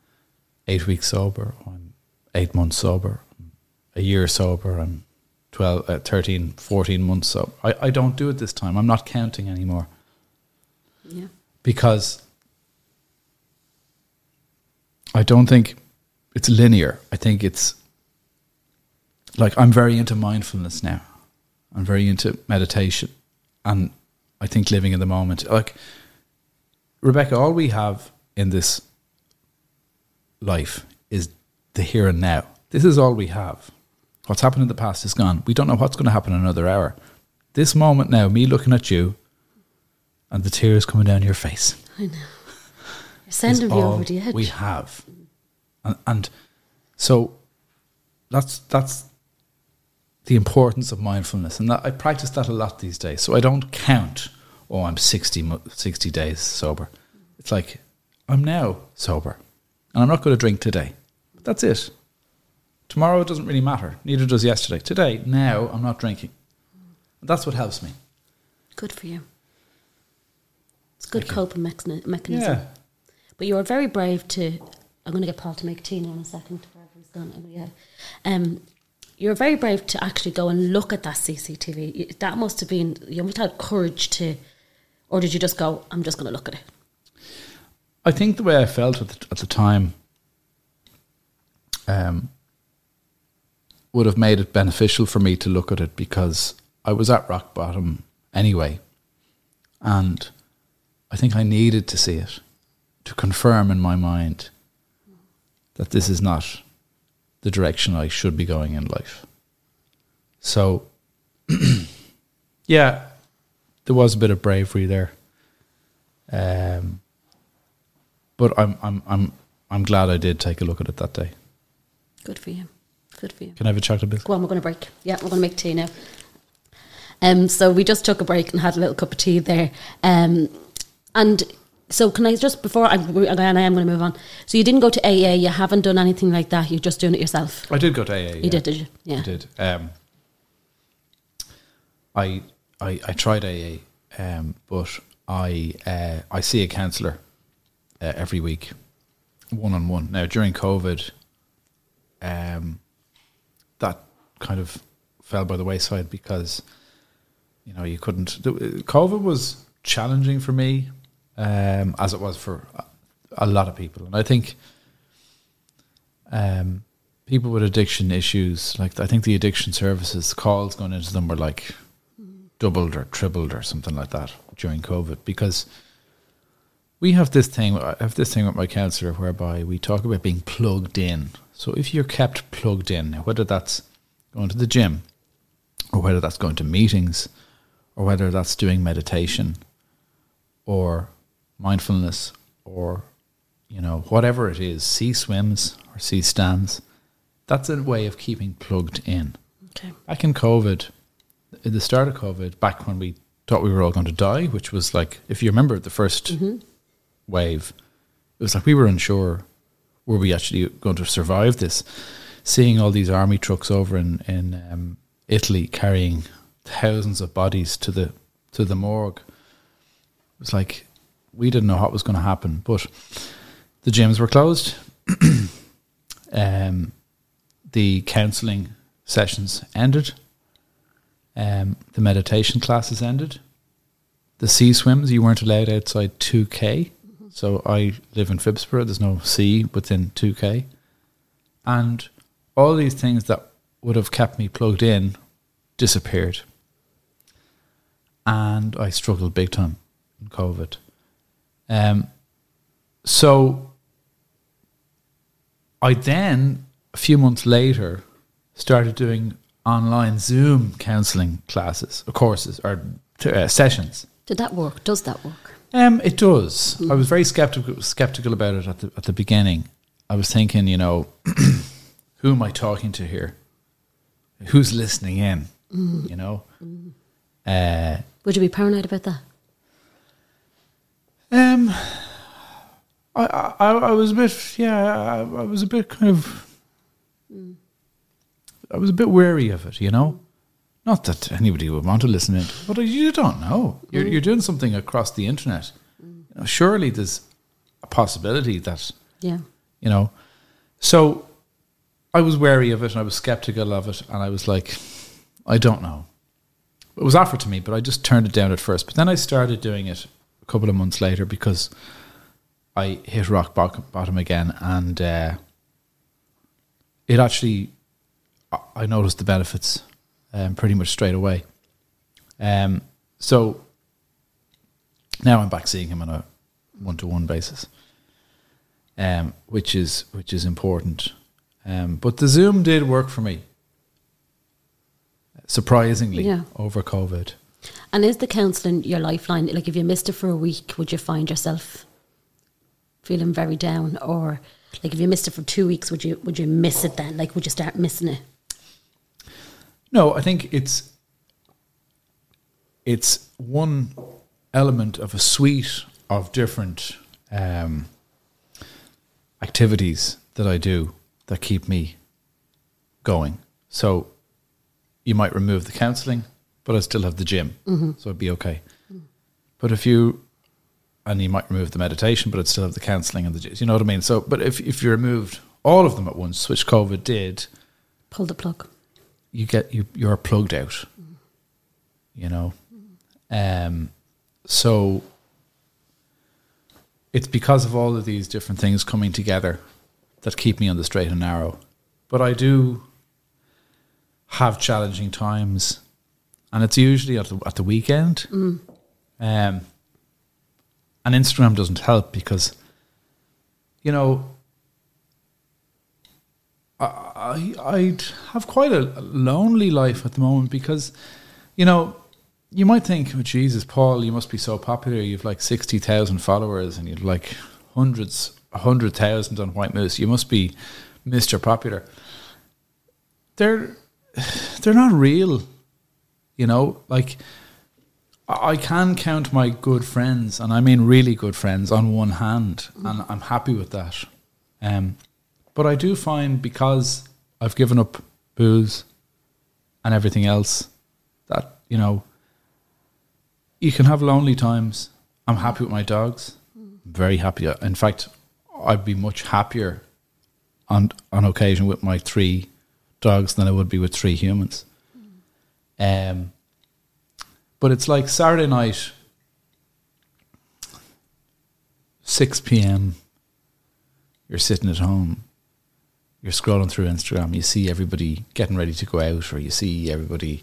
eight weeks sober. Or I'm eight months sober. I'm a year sober. I'm 12, uh, 13, 14 months sober. I, I don't do it this time. I'm not counting anymore Yeah. because I don't think it's linear. I think it's like I'm very into mindfulness now. I'm very into meditation and I think living in the moment. Like Rebecca, all we have in this life is the here and now. This is all we have. What's happened in the past is gone. We don't know what's going to happen in another hour. This moment now, me looking at you and the tears coming down your face I know. You're sending me over the edge. we have, and, and so that's that's the importance of mindfulness, and that, I practice that a lot these days. So I don't count. Oh, I'm 60, 60 days sober. It's like I'm now sober, and I'm not going to drink today. But that's it. Tomorrow doesn't really matter. Neither does yesterday. Today, now, I'm not drinking. That's what helps me. Good for you. It's a good coping mechani- mechanism. Yeah. But you are very brave to. I'm going to get Paul to make tea now in a second. Wherever he's gone. Yeah. Um, you were very brave to actually go and look at that CCTV. That must have been. You must have had courage to. Or did you just go, I'm just going to look at it? I think the way I felt at the, at the time um, would have made it beneficial for me to look at it because I was at rock bottom anyway. And I think I needed to see it to confirm in my mind that this is not the direction I should be going in life. So, yeah, there was a bit of bravery there. Um, but I'm I'm I'm I'm glad I did take a look at it that day. Good for you. Good for you. Can I have a chocolate biscuit? Go on, we're going to break. Yeah, we're going to make tea now. Um, so we just took a break and had a little cup of tea there. Um, and so can I just before I and I am going to move on. So you didn't go to AA. You haven't done anything like that. You're just doing it yourself. I did go to AA. You did, did you? Yeah. I did. Um, I I I tried AA, um, but I uh, I see a counsellor uh, every week, one on one. Now during COVID, um, that kind of fell by the wayside because you know you couldn't. the- COVID was challenging for me, um, as it was for a lot of people, and I think um, people with addiction issues, like I think the addiction services calls going into them were like doubled or tripled or something like that during COVID because we have this thing. I have this thing with my counselor whereby we talk about being plugged in. So if you're kept plugged in, whether that's going to the gym, or whether that's going to meetings, or whether that's doing meditation, or mindfulness, or you know whatever it is, sea swims or sea stands, that's a way of keeping plugged in. Okay. Back in COVID, at the start of COVID, back when we thought we were all going to die, which was like, if you remember the 1st wave, it was like we were unsure were we actually going to survive this. Seeing all these army trucks over in in um, Italy carrying thousands of bodies to the to the morgue, it was like we didn't know what was going to happen. But the gyms were closed. um, the counselling sessions ended. Um, the meditation classes ended. The sea swims, you weren't allowed outside 2K. So I live in Phibsborough, there's no sea within 2K. And all these things that would have kept me plugged in disappeared. And I struggled big time in COVID. Um, so I then, a few months later, started doing online Zoom counselling classes, or courses, or t- uh, sessions. Did that work? Does that work? Um, it does. I was very skeptical skeptical about it at the at the beginning. I was thinking, you know, who am I talking to here? Who's listening in? You know, uh, Would you be paranoid about that? Um, I, I I was a bit yeah I, I was a bit kind of mm. I was a bit wary of it, you know. Not that anybody would want to listen in, but you don't know. You're mm. you're doing something across the internet. Mm. You know, surely there's a possibility that Yeah. you know. So I was wary of it and I was skeptical of it and I was like, I don't know. It was offered to me, but I just turned it down at first. But then I started doing it couple of months later because I hit rock bottom, again and uh, it actually, I- I noticed the benefits um, pretty much straight away. Um, so now I'm back seeing him on a one to one basis um, which is which is important. Um, but the Zoom did work for me, surprisingly, Yeah. over COVID. And is the counselling your lifeline? Like, if you missed it for a week, would you find yourself feeling very down, or like if you missed it for two weeks, would you would you miss it then? Like, would you start missing it? No, I think it's it's one element of a suite of different um, activities that I do that keep me going. So you might remove the counselling, but I still have the gym, so it'd be okay. But if you and you might remove the meditation, but I'd still have the counselling and the gym. You know what I mean? So, but if if you removed all of them at once, which COVID did, Pull the plug. you get you you're plugged out you know um so it's because of all of these different things coming together that keep me on the straight and narrow but i do have challenging times and it's usually at the, at the weekend um and instagram doesn't help because you know I I'd have quite a lonely life at the moment because, you know, you might think, oh, Jesus, Paul, you must be so popular. You've like sixty thousand followers and you've like hundreds, a hundred thousand on White Moose. You must be Mister Popular. They're they're not real, you know. Like I can count my good friends, and I mean really good friends, on one hand, and I'm happy with that. Um, but I do find because I've given up booze and everything else that, you know, you can have lonely times. I'm happy with my dogs. I'm very happy. In fact, I'd be much happier on on occasion with my three dogs than I would be with three humans. Um, but it's like Saturday night, 6 p.m., you're sitting at home, you're scrolling through Instagram, you see everybody getting ready to go out, or you see everybody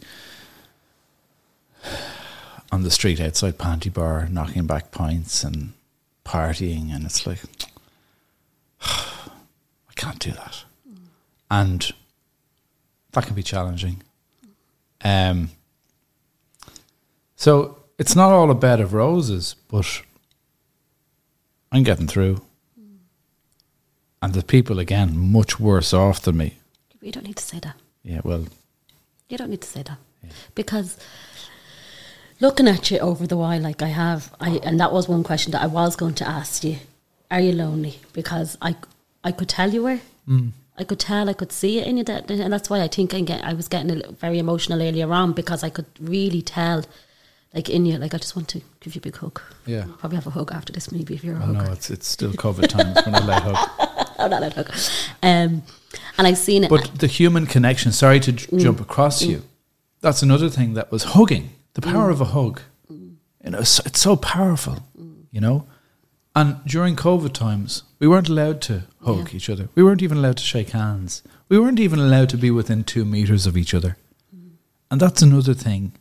on the street outside Pantibar knocking back pints and partying, and it's like, I can't do that. And that can be challenging. Um, so it's not all a bed of roses, but I'm getting through. And the people, again, much worse off than me. You don't need to say that. Yeah, well, You don't need to say that because looking at you over the while, like I have, I and that was one question that I was going to ask you: Are you lonely? Because I, I could tell you were. I could tell, I could see it in you, that, and that's why I think I get, I was getting a very emotional earlier on because I could really tell, like in you, like I just want to give you a big hug. Yeah. probably have a hug after this, maybe if you're a hugger. know it's it's still COVID times. We're not allowed hug. Oh, not a hug. Um, and I've seen it. But the human connection, sorry to j- mm. jump across mm. you, that's another thing that was hugging, the mm. power of a hug. You know, it's, it's so powerful, you know? And during COVID times, we weren't allowed to hug Yeah. each other. We weren't even allowed to shake hands. We weren't even allowed to be within two meters of each other. Mm-hmm. And that's another thing.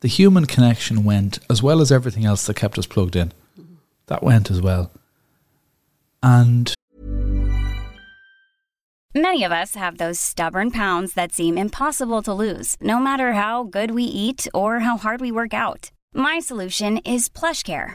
The human connection went, as well as everything else that kept us plugged in. Mm-hmm. That went as well. And Many of us have those stubborn pounds that seem impossible to lose, no matter how good we eat or how hard we work out. My solution is PlushCare.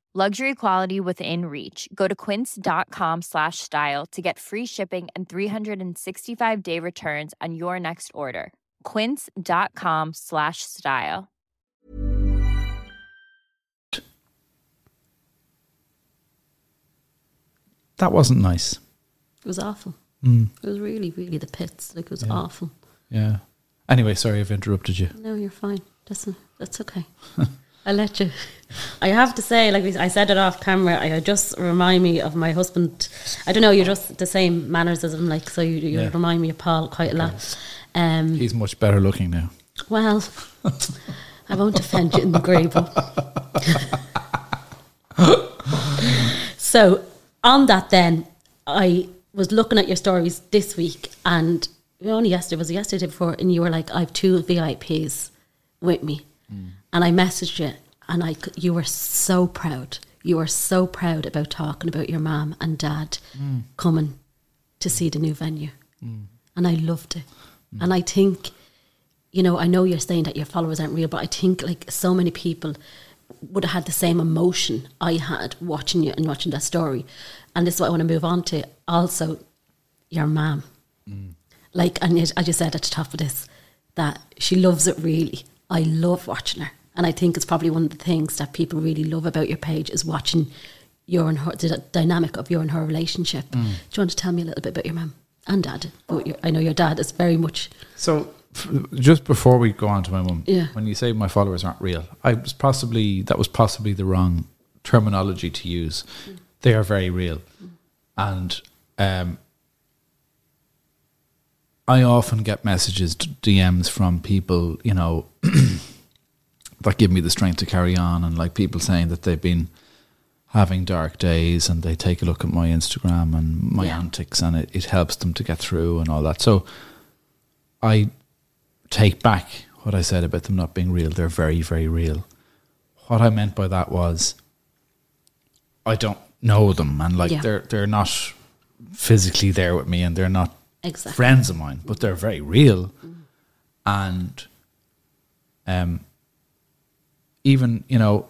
Luxury quality within reach. Go to quince.com slash style to get free shipping and 365 day returns on your next order. Quince.com slash style. that wasn't nice. It was awful. Mm. It was really, really the pits. Like it was awful. Yeah. Anyway, sorry I've interrupted you. No, you're fine. That's that's okay. I let you. I have to say, like I said it off camera, I just remind me of my husband. I don't know. You're just the same manners as him, like so. You, you Yeah. remind me of Paul quite a lot. Um, He's much better looking now. well, I won't offend you in the grave. so on that, then I was looking at your stories this week, and only yesterday was it yesterday before, and you were like, "I have two VIPs with me," and I messaged you, and I you were so proud. You were so proud about talking about your mum and dad mm. coming to see the new venue, mm. and I loved it. Mm. And I think you know, I know you're saying that your followers aren't real, but I think like so many people would have had the same emotion I had watching you and watching that story. And this is what I want to move on to. Also, your mum. Like, and I just said at the top of this that she loves it really. I love watching her And I think it's probably one of the things that people really love about your page is watching your and her, the dynamic of your and her relationship. Mm. Do you want to tell me a little bit about your mum and dad? I know your dad is very much. So, just before we go on to my mum, Yeah. when you say my followers aren't real, I was possibly that was possibly the wrong terminology to use. They are very real, and um, I often get messages, DMs from people, you know, that give me the strength to carry on, and like people saying that they've been having dark days and they take a look at my Instagram and my Yeah. antics and it, it helps them to get through and all that. So I take back what I said about them not being real. They're very, very real. What I meant by that was I don't know them and like Yeah. they're they're not physically there with me and they're not Exactly. friends of mine, but they're very real. And um even, you know,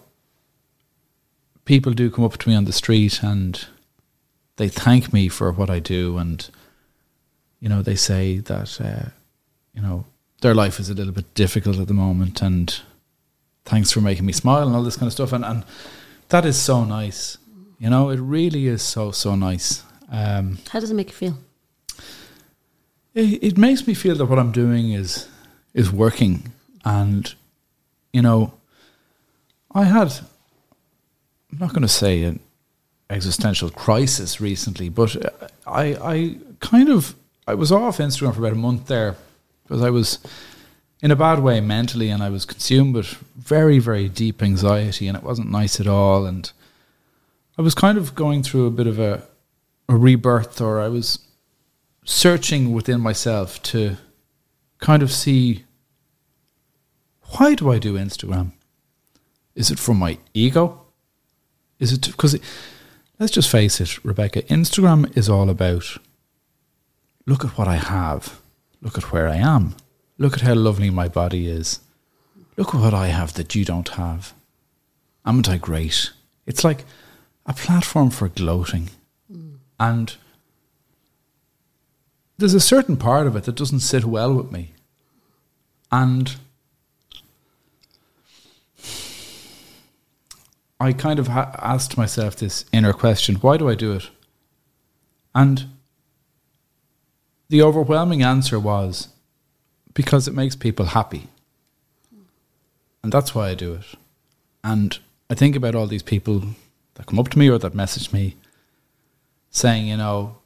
people do come up to me on the street and they thank me for what I do and you know, they say that uh, you know, their life is a little bit difficult at the moment and thanks for making me smile and all this kind of stuff and, and that is so nice. You know, it really is so so nice. Um How does it make you feel? it, it makes me feel that what I'm doing is is working, and you know, I had I'm not going to say an existential crisis recently, but I I kind of I was off Instagram for about a month there because I was in a bad way mentally, and I was consumed with very very deep anxiety, and it wasn't nice at all, and I was kind of going through a bit of a a rebirth, or I was searching within myself to kind of see why do I do Instagram? Is it for my ego? Is it because let's just face it, Rebecca, Instagram is all about look at what I have, look at where I am, look at how lovely my body is, look at what I have that you don't have. Amn't I great? It's like a platform for gloating. Mm. And there's a certain part of it that doesn't sit well with me. And I kind of ha- asked myself this inner question why do I do it? And the overwhelming answer was because it makes people happy. And that's why I do it. And I think about all these people that come up to me or that message me saying, you know,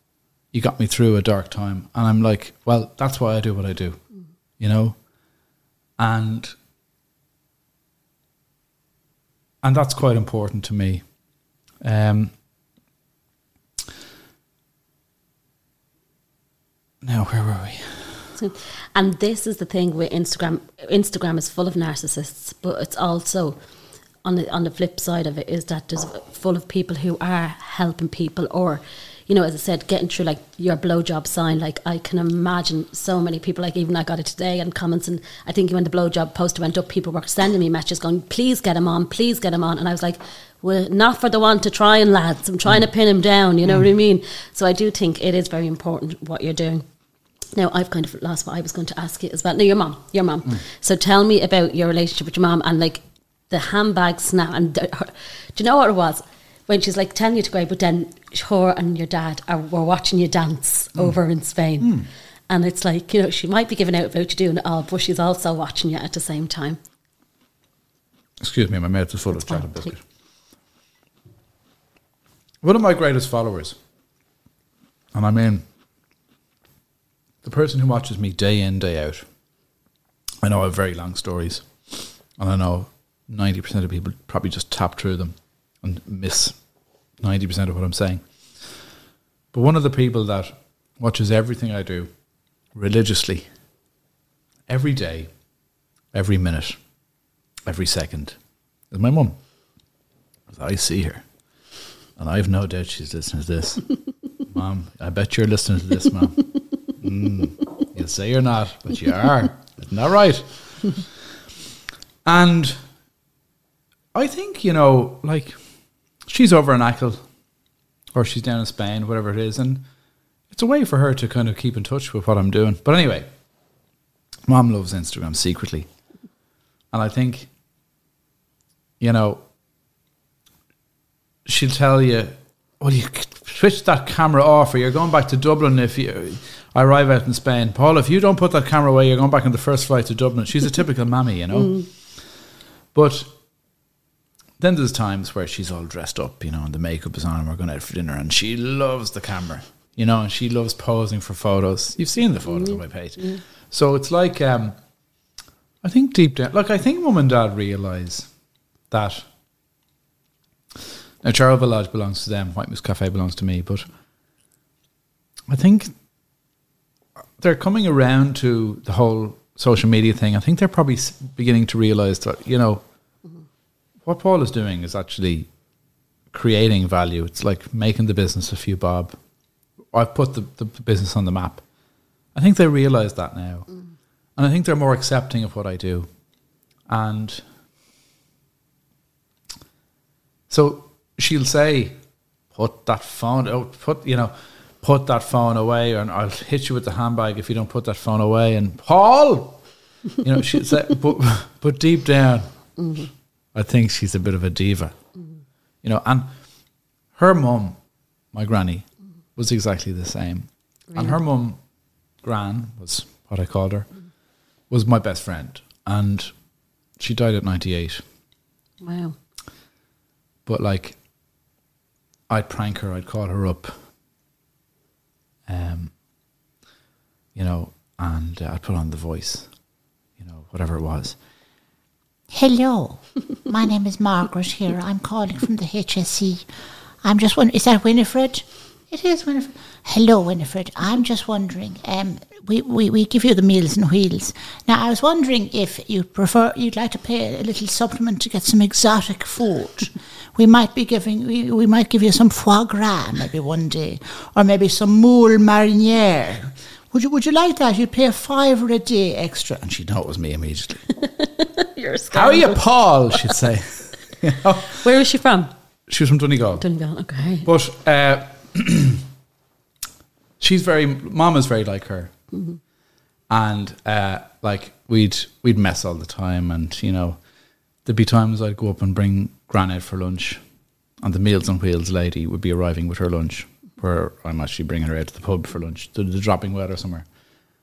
you got me through a dark time. And I'm like, well, that's why I do what I do, you know? And and that's quite important to me. Um, now, where were we? And this is the thing with Instagram. Instagram is full of narcissists, but it's also on the on the flip side of it is that there's full of people who are helping people, or you know, as I said, getting through like your blowjob sign. Like I can imagine so many people. Like even I got it today and comments, and I think when the blowjob poster went up, people were sending me messages going, "Please get him on, please get him on," and I was like. Well, not for the one to try and lads. I'm trying to pin him down. You know what I mm. mean. So I do think it is very important what you're doing. Now I've kind of lost what I was going to ask you as well. No, your mom, your mom. Mm. So tell me about your relationship with your mom and like the handbag snap. And the, her, do you know what it was when she's like telling you to go, out, but then her and your dad are were watching you dance mm. over in Spain, mm. and it's like you know she might be giving out about you doing it all, but she's also watching you at the same time. Excuse me, my mouth is full That's of chocolate biscuit. One of my greatest followers, and I mean the person who watches me day in, day out. I know I have very long stories, and I know 90% of people probably just tap through them and miss 90% of what I'm saying. But one of the people that watches everything I do religiously, every day, every minute, every second, is my mum. I see her. And I've no doubt she's listening to this. Mom, I bet you're listening to this, Mom. Mm, you say you're not, but you are. Isn't that right? and I think, you know, like, she's over in Achill or she's down in Spain, whatever it is. And it's a way for her to kind of keep in touch with what I'm doing. But anyway, Mom loves Instagram secretly. And I think you know, she'll tell you, well, you switch that camera off or you're going back to Dublin if you I arrive out in Spain. Paul, if you don't put that camera away, you're going back on the first flight to Dublin. She's a typical mammy, you know. Mm. But then there's times where she's all dressed up, you know, and the makeup is on and we're going out for dinner and she loves the camera, you know, and she loves posing for photos. You've seen the photos on my page. So it's like, um, I think deep down, like I think mum and dad realise that now Charleville Lodge belongs to them, White Moose Cafe belongs to me, but I think they're coming around to the whole social media thing. I think they're probably beginning to realise that you know what Paul is doing is actually creating value. It's like making the business a few bob. I've put the, the business on the map. I think they realise that now, mm. and I think they're more accepting of what I do, and so she'll say, "Put that phone out. Put you know, put that phone away, and I'll hit you with the handbag if you don't put that phone away." And Paul, you know, she'll say, but but deep down, mm-hmm. I think she's a bit of a diva, you know. And her mum, my granny, was exactly the same, and her mum, Gran, was what I called her, was my best friend, and she died at ninety eight. Wow. But like, I'd prank her. I'd call her up. Um, you know, and uh, I'd put on the voice, you know, whatever it was. Hello, my name is Margaret here. I'm calling from the HSE. I'm just wondering, is that Winifred? It is Winifred. Hello, Winifred. I'm just wondering. Um, we, we, we give you the meals and wheels. Now, I was wondering if you'd prefer, you'd like to pay a little supplement to get some exotic food. we might be giving, we, we might give you some foie gras maybe one day, or maybe some moule mariniere. Would you, would you like that? You'd pay a fiver a day extra. And she'd know it was me immediately. You're a How are you. Paul? She'd say. You know? Where is she from? She was from Donegal. Donegal. Okay. But uh, she's very, Mama's very like her, and uh, like we'd we'd mess all the time, and you know, there'd be times I'd go up and bring Gran out for lunch, and the Meals on Wheels lady would be arriving with her lunch, where I'm actually bringing her out to the pub for lunch, to the dropping weather somewhere.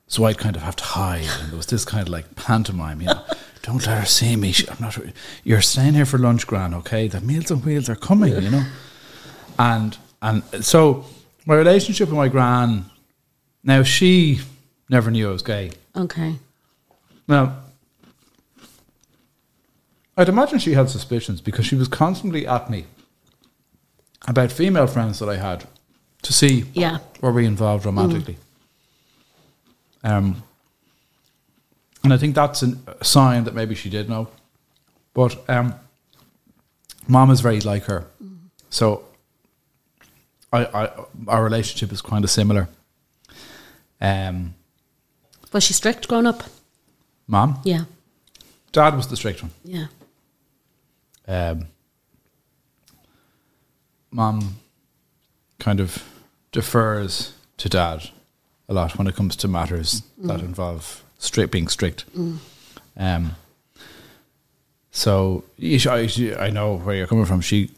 So I'd kind of have to hide, and there was this kind of like pantomime, you know. Don't let her see me. She- I'm not. You're staying here for lunch, Gran. Okay, the Meals on Wheels are coming, you know and and so my relationship with my gran now she never knew I was gay. Okay. Now I'd imagine she had suspicions because she was constantly at me about female friends that I had to see Yeah. were we involved romantically. Um, and I think that's an, a sign that maybe she did know. But um, mom is very like her. So I, I, our relationship is kind of similar. Um, Was she strict growing up? mom, Yeah. dad was the strict one. Yeah. um, mom kind of defers to dad a lot when it comes to matters that involve strict being strict. Um, so I, I know where you're coming from. She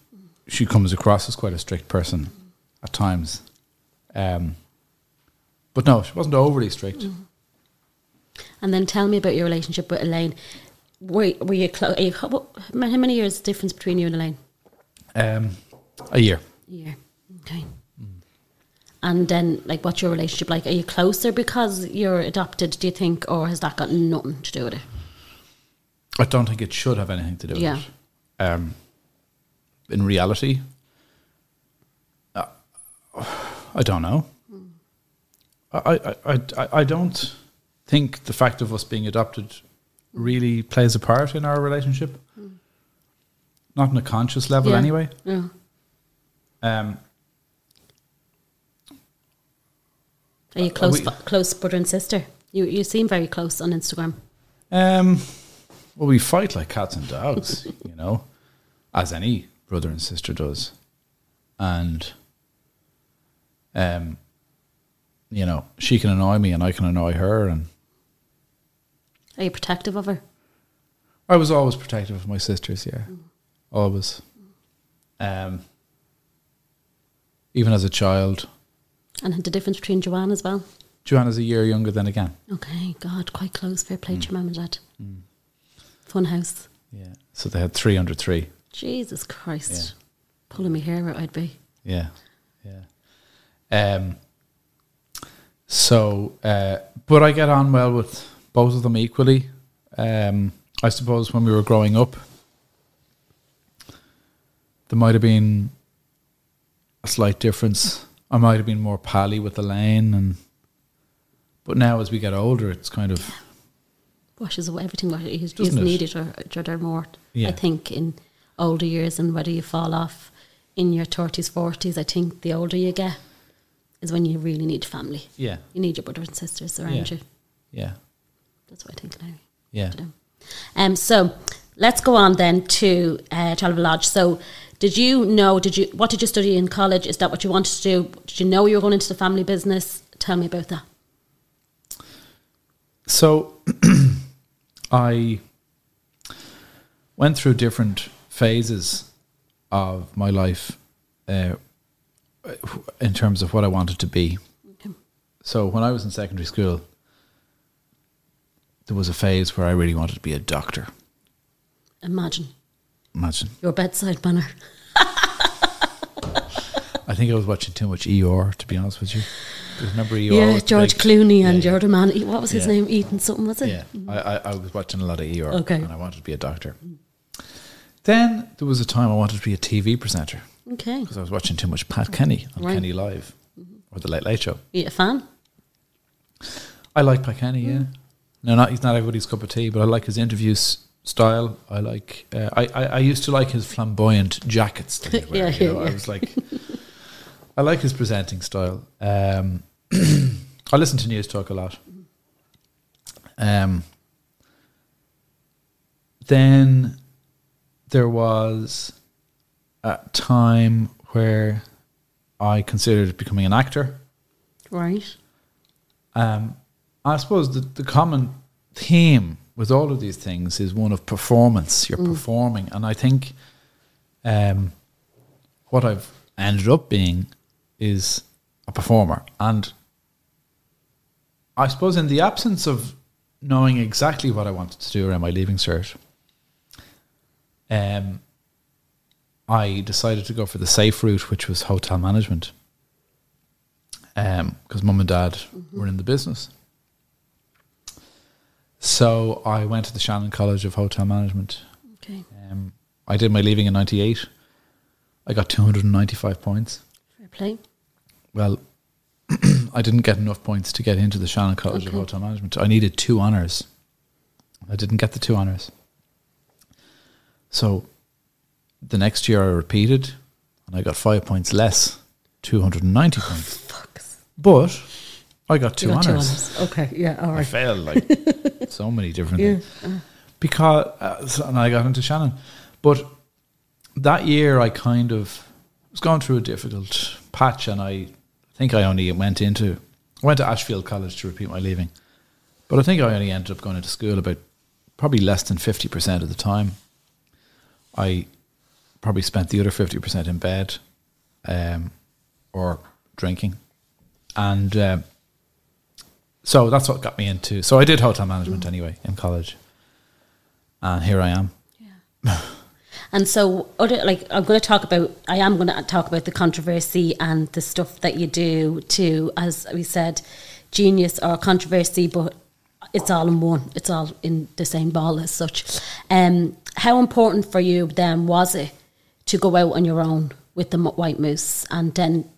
she comes across as quite a strict person at times, um, but no, she wasn't overly strict. And then tell me about your relationship with Elaine. Were, were you close? You, how what- how many years difference between you and Elaine? Um, a year. A year. Okay. And then, like, what's your relationship like? Are you closer because you're adopted, do you think, or has that got nothing to do with it? I don't think it should have anything to do Yeah. with it. Um, in reality, uh, I don't know. I, I, I, I- I don't think the fact of us being adopted really plays a part in our relationship. Not on a conscious level, Yeah. anyway. Yeah. Um, Are you close, we- close brother and sister? You you seem very close on Instagram. Um, well, we fight like cats and dogs, you know, as any brother and sister does, and um, you know, she can annoy me and I can annoy her, and Are you protective of her? I was always protective of my sisters. Yeah, always. Um, even as a child, And the difference between Joanne as well. Joanna's a year younger than again. Okay, God, quite close. Fair play Mm. to your mum and dad. Fun house. Yeah. So they had three under three. Jesus Christ. Pulling me hair out, I'd be. Yeah, yeah. Um. So, uh, but I get on well with both of them equally. Um, I suppose when we were growing up, there might have been a slight difference. I might have been more pally with the Elaine, and but now as we get older, it's kind of Washes away everything. What you just Doesn't it? need each other, each other more. Yeah. I think in older years and whether you fall off in your 30s, 40s, I think the older you get is when you really need family. yeah, You need your brothers and sisters around Yeah. you. yeah, That's what I think now. yeah. Um, so let's go on then to uh, Charleville Lodge. So, did you know? Did you what did you study in college? Is that what you wanted to do? Did you know you were going into the family business? Tell me about that. So I went through different phases of my life uh, in terms of what I wanted to be. Okay. So when I was in secondary school, there was a phase where I really wanted to be a doctor. Imagine Imagine. your bedside manner. I think I was watching too much ER, to be honest with you. Remember ER? yeah, George big- Clooney and Yeah, your other man. What was his Yeah. name? Ethan something was it? Yeah, I, I, I was watching a lot of ER, Okay. and I wanted to be a doctor. Then there was a time I wanted to be a TV presenter Okay. because I was watching too much Pat Kenny on Right. Kenny Live or the Late Late Show. You a fan? I like Pat Kenny, yeah. No, not he's not everybody's cup of tea, but I like his interview s- style. I like. Uh, I, I I used to like his flamboyant jackets. That wear, Yeah, you know, yeah, I was like, I like his presenting style. Um, I listen to Newstalk a lot. Um, then there was a time where I considered becoming an actor. Right. Um, I suppose the, the common theme with all of these things is one of performance. You're performing, and I think um, what I've ended up being is a performer. And I suppose in the absence of knowing exactly what I wanted to do around my leaving cert, um, I decided to go for the safe route, which was hotel management because mum and dad were in the business. So I went to the Shannon College of Hotel Management. Okay. Um, I did my leaving in '98. I got 295 points. Fair play. Well, I didn't get enough points to get into the Shannon College of Hotel Management. I needed two honors. I didn't get the two honors. So the next year I repeated and I got five points less, 290 points. But I got two You got two honors. Okay. Yeah. all right. I failed like so many different Yeah. things because uh, and I got into Shannon, but that year I kind of was going through a difficult patch, and I think I only went into I went to Ashfield College to repeat my leaving, but I think I only ended up going into school about probably less than fifty percent of the time. I probably spent the other fifty percent in bed, um, or drinking, and. Um, so that's what got me into. So I did hotel management anyway in college, and here I am. Yeah. And so, other like I'm going to talk about. I am going to talk about the controversy and the stuff that you do to, as we said, genius or controversy, but it's all in one. It's all in the same ball as such. Um, how important for you then was it to go out on your own with the White Moose, and then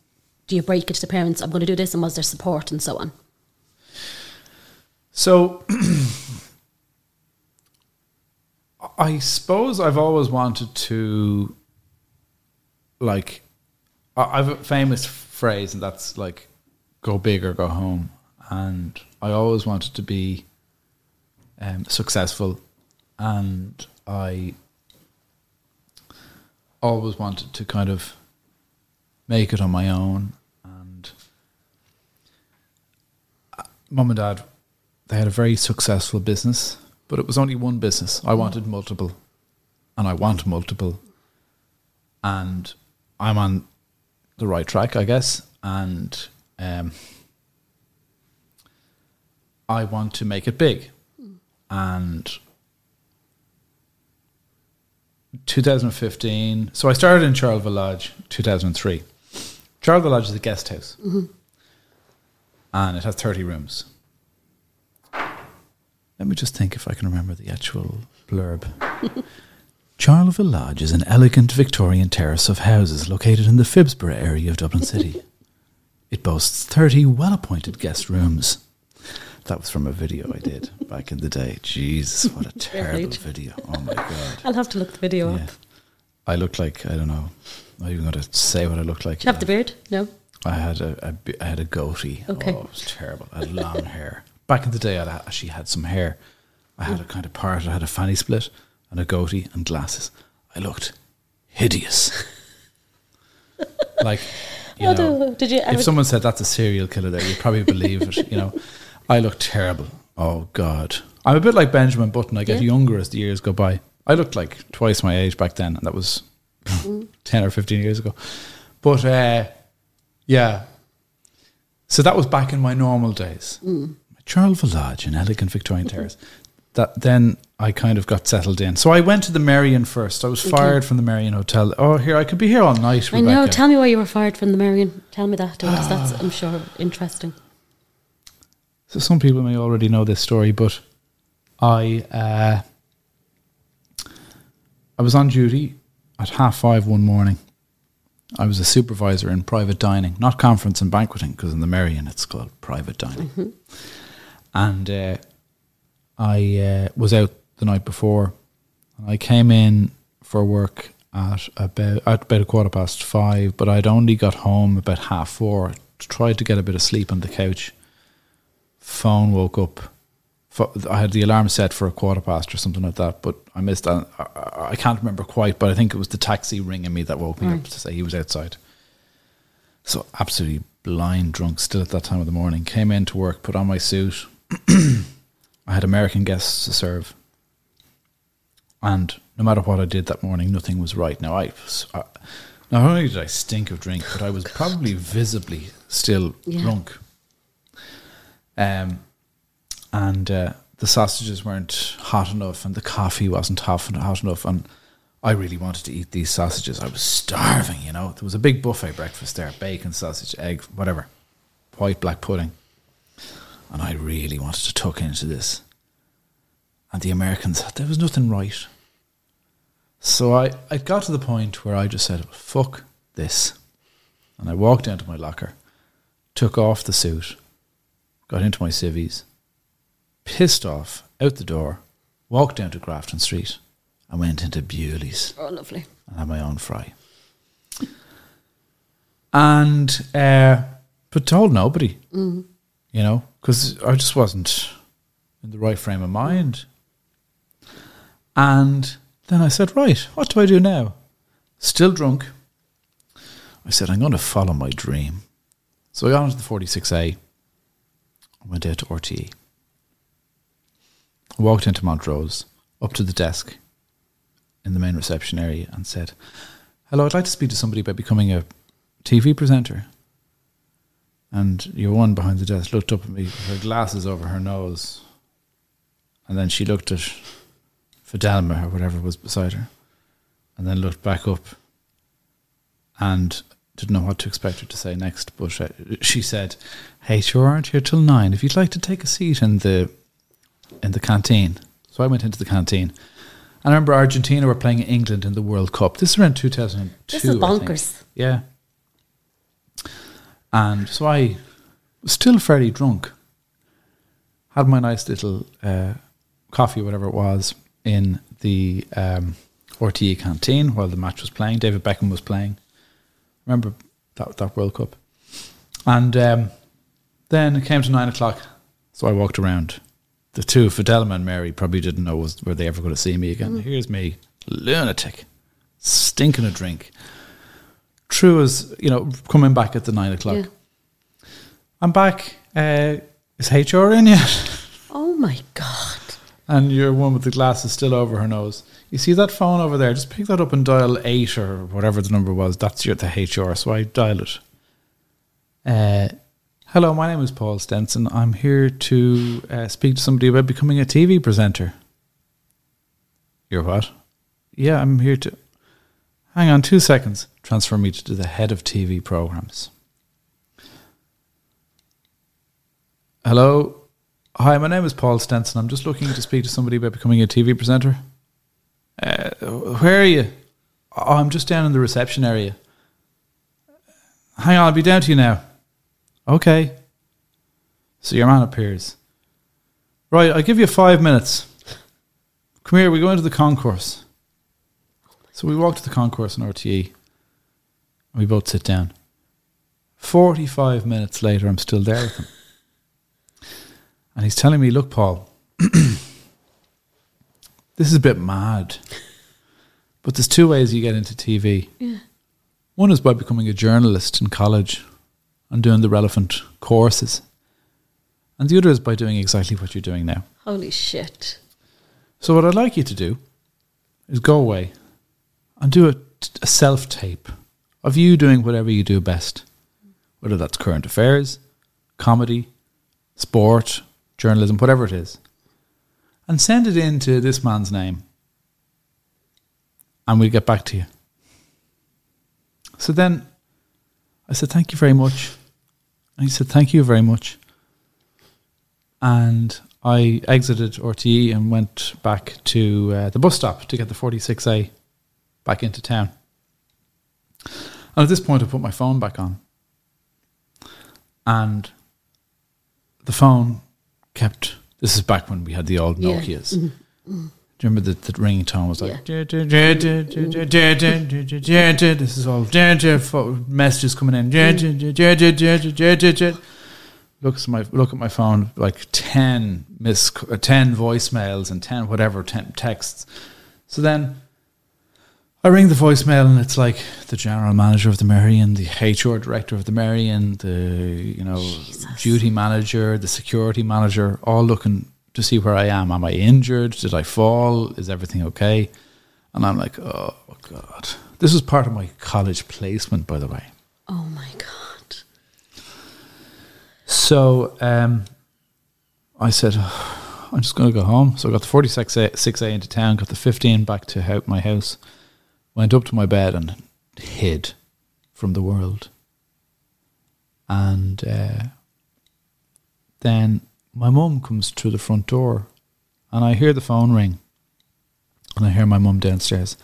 do you break it to the parents? I'm going to do this, and was there support and so on? So I suppose I've always wanted to, like, I have a famous phrase, and that's like, "Go big or go home." And I always wanted to be um, successful, and I always wanted to kind of make it on my own. And uh, mum and dad, they had a very successful business, but it was only one business. I wanted multiple, and I want multiple. and I'm on the right track, I guess, and um, I want to make it big, and 2015. So I started in Charleville Lodge 2003. Charleville Lodge is a guest house, and it has 30 rooms. Let me just think if I can remember the actual blurb. Charleville Lodge is an elegant Victorian terrace of houses located in the Phibsborough area of Dublin City. It boasts 30 well appointed guest rooms. That was from a video I did back in the day. Jesus, what a terrible video. Oh my God. I'll have to look the video Yeah. up. I looked like, I don't know, I'm not even going to say what I looked like. You have the beard? No. I had a, a I had a goatee. Okay. Oh, it was terrible. I had long hair. Back in the day, I actually had some hair. I had a kind of part. I had a fanny split and a goatee and glasses. I looked hideous. like, you Oh, know. Did you if someone said that's a serial killer, there you'd probably believe it. You know, I looked terrible. Oh God, I'm a bit like Benjamin Button. I get Yeah. younger as the years go by. I looked like twice my age back then, and that was Mm. ten or fifteen years ago. But uh, yeah, so that was back in my normal days. Mm. Charleville Lodge, an elegant Victorian terrace. That then I kind of got settled in. So I went to the Merrion first. I was fired from the Merrion Hotel. Oh, here I could be here all night. I know. Tell me why you were fired from the Merrion. Tell me that, because that's, I'm sure, interesting. So some people may already know this story, but I uh, I was on duty at half five one morning. I was a supervisor in private dining, not conference and banqueting, because in the Merrion it's called private dining. And uh, I uh, was out the night before. And I came in for work at about at about a quarter past five, but I'd only got home about half four. Tried to get a bit of sleep on the couch phone woke up. I had the alarm set for a quarter past or something like that, but I missed that. I, can't remember quite, but I think it was the taxi ringing me that woke me up to say he was outside. So absolutely blind drunk still at that time of the morning. Came in to work, put on my suit. I had American guests to serve. And no matter what I did that morning, nothing was right. Now, I, not only did I stink of drink, but I was probably visibly still Yeah. drunk. Um, and uh, the sausages weren't hot enough, and the coffee wasn't hot, hot enough, and I really wanted to eat these sausages. I was starving, you know. There was a big buffet breakfast there: bacon, sausage, egg, whatever, white black pudding, and I really wanted to tuck into this. And the Americans, there was nothing right. So I, I got to the point where I just said, "Fuck this," and I walked down to my locker, took off the suit got into my civvies, pissed off, out the door, walked down to Grafton Street, and went into Bewley's Oh, lovely. and had my own fry. And, uh, but told nobody, you know, because I just wasn't in the right frame of mind. And then I said, right, what do I do now? Still drunk. I said, I'm going to follow my dream. So I got onto the 46A. I went out to RTE. Walked into Montrose, up to the desk in the main reception area, and said, Hello, I'd like to speak to somebody about becoming a TV presenter. And your one behind the desk looked up at me with her glasses over her nose. And then she looked at Fidelma or whatever was beside her. And then looked back up and didn't know what to expect her to say next. But uh, she said, "Hey, sure aren't here till nine. If you'd like to take a seat in the in the canteen." So I went into the canteen. And I remember Argentina were playing England in the World Cup. This is around 2002. This is bonkers. Yeah. And so I was still fairly drunk. Had my nice little uh, coffee, whatever it was, in the um, RTE canteen while the match was playing. David Beckham was playing. Remember that that World Cup. And um, then it came to nine o'clock, so I walked around. The two, Fidelma and Mary, probably didn't know was were they ever going to see me again. Here's me, lunatic, stinking a drink. True as you know, coming back at the nine o'clock. Yeah. I'm back. Uh, is HR in yet? Oh my God. and your one with the glasses still over her nose. You see that phone over there? Just pick that up and dial eight or whatever the number was. That's your the HR. So I dial it. Uh, hello, my name is Paul Stenson. I'm here to uh, speak to somebody about becoming a TV presenter. You're what? Yeah, I'm here to. Hang on two seconds. Transfer me to the head of TV programs. Hello. Hi, my name is Paul Stenson. I'm just looking to speak to somebody about becoming a TV presenter. Uh, where are you? Oh, I'm just down in the reception area. Hang on, I'll be down to you now. Okay. So your man appears. Right, I'll give you five minutes. Come here, we go into the concourse. So we walk to the concourse in RTE. And we both sit down. 45 minutes later, I'm still there with him. And he's telling me, look, Paul, this is a bit mad. But there's two ways you get into TV. Yeah. One is by becoming a journalist in college and doing the relevant courses. And the other is by doing exactly what you're doing now. Holy shit. So, what I'd like you to do is go away and do a, a self tape of you doing whatever you do best, whether that's current affairs, comedy, sport, journalism, whatever it is, and send it in to this man's name, and we'll get back to you. So then I said, Thank you very much. And he said, Thank you very much. And I exited RTE and went back to uh, the bus stop to get the 46A back into town. And at this point, I put my phone back on. And the phone kept. This is back when we had the old Yeah. Nokias. Mhm. Do you remember that the, the ringtone was like, Yeah. this is all messages coming in. Looks my look at my phone, like ten miss, uh, ten voicemails and ten whatever, ten texts. So then I ring the voicemail and it's like the general manager of the Merrion, the HR director of the Merrion, the you know duty manager, the security manager, all looking to see where I am. Am I injured? Did I fall? Is everything okay? And I'm like, oh god, this was part of my college placement, by the way. Oh my God. So um, I said, "Oh, I'm just going to go home. So I got the 46A 6A into town, got the 15 back to my house, went up to my bed and hid from the world. And uh, then my mum comes through the front door and I hear the phone ring. And I hear my mum downstairs.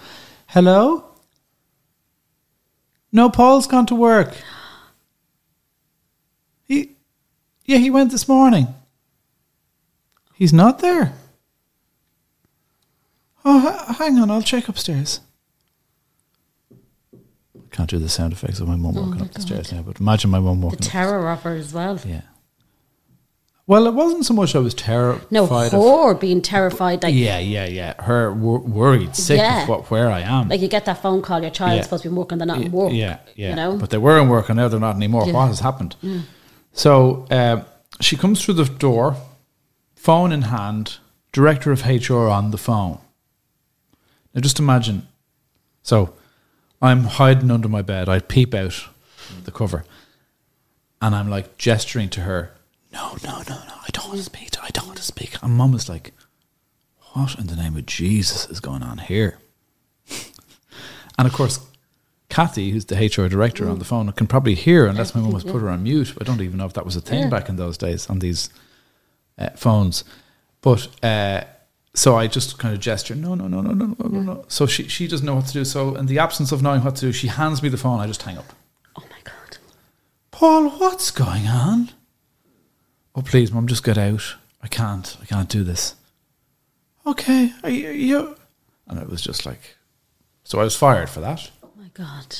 Hello? No, Paul's gone to work. He, yeah, he went this morning. He's not there. Oh, hang on, I'll check upstairs. Can't do the sound effects of my mum Oh walking my up the stairs God. now, but imagine my mum The walking up. terror of her as well. Yeah. Well, it wasn't so much I was terrified. No, of, being terrified. Like, yeah, yeah, yeah. Her wor- worried, sick Yeah. of what, where I am. like you get that phone call, your child's Yeah. supposed to be working, they're not yeah, in work. Yeah, yeah. You know? But they were in work and now they're not anymore. Yeah. What has happened? Yeah. So uh, she comes through the door, phone in hand, director of HR on the phone. Now just imagine. So I'm hiding under my bed. I peep out the cover, and I'm like gesturing to her. No, no, no, no. I don't want to speak. To, I don't want to speak. And Mum is like, "What in the name of Jesus is going on here?" and of course, Kathy, who's the HR director on the phone, can probably hear unless my mum has put her on mute. I don't even know if that was a thing Yeah. back in those days on these uh, phones. But uh, so I just kind of gesture, no, no, no, no, no, no, no, no. So she she doesn't know what to do. So in the absence of knowing what to do, she hands me the phone. I just hang up. Oh my God. Paul, what's going on? Oh, please, mum, just get out. I can't. I can't do this. Okay, are you, are you? And it was just like, so I was fired for that. Oh my God.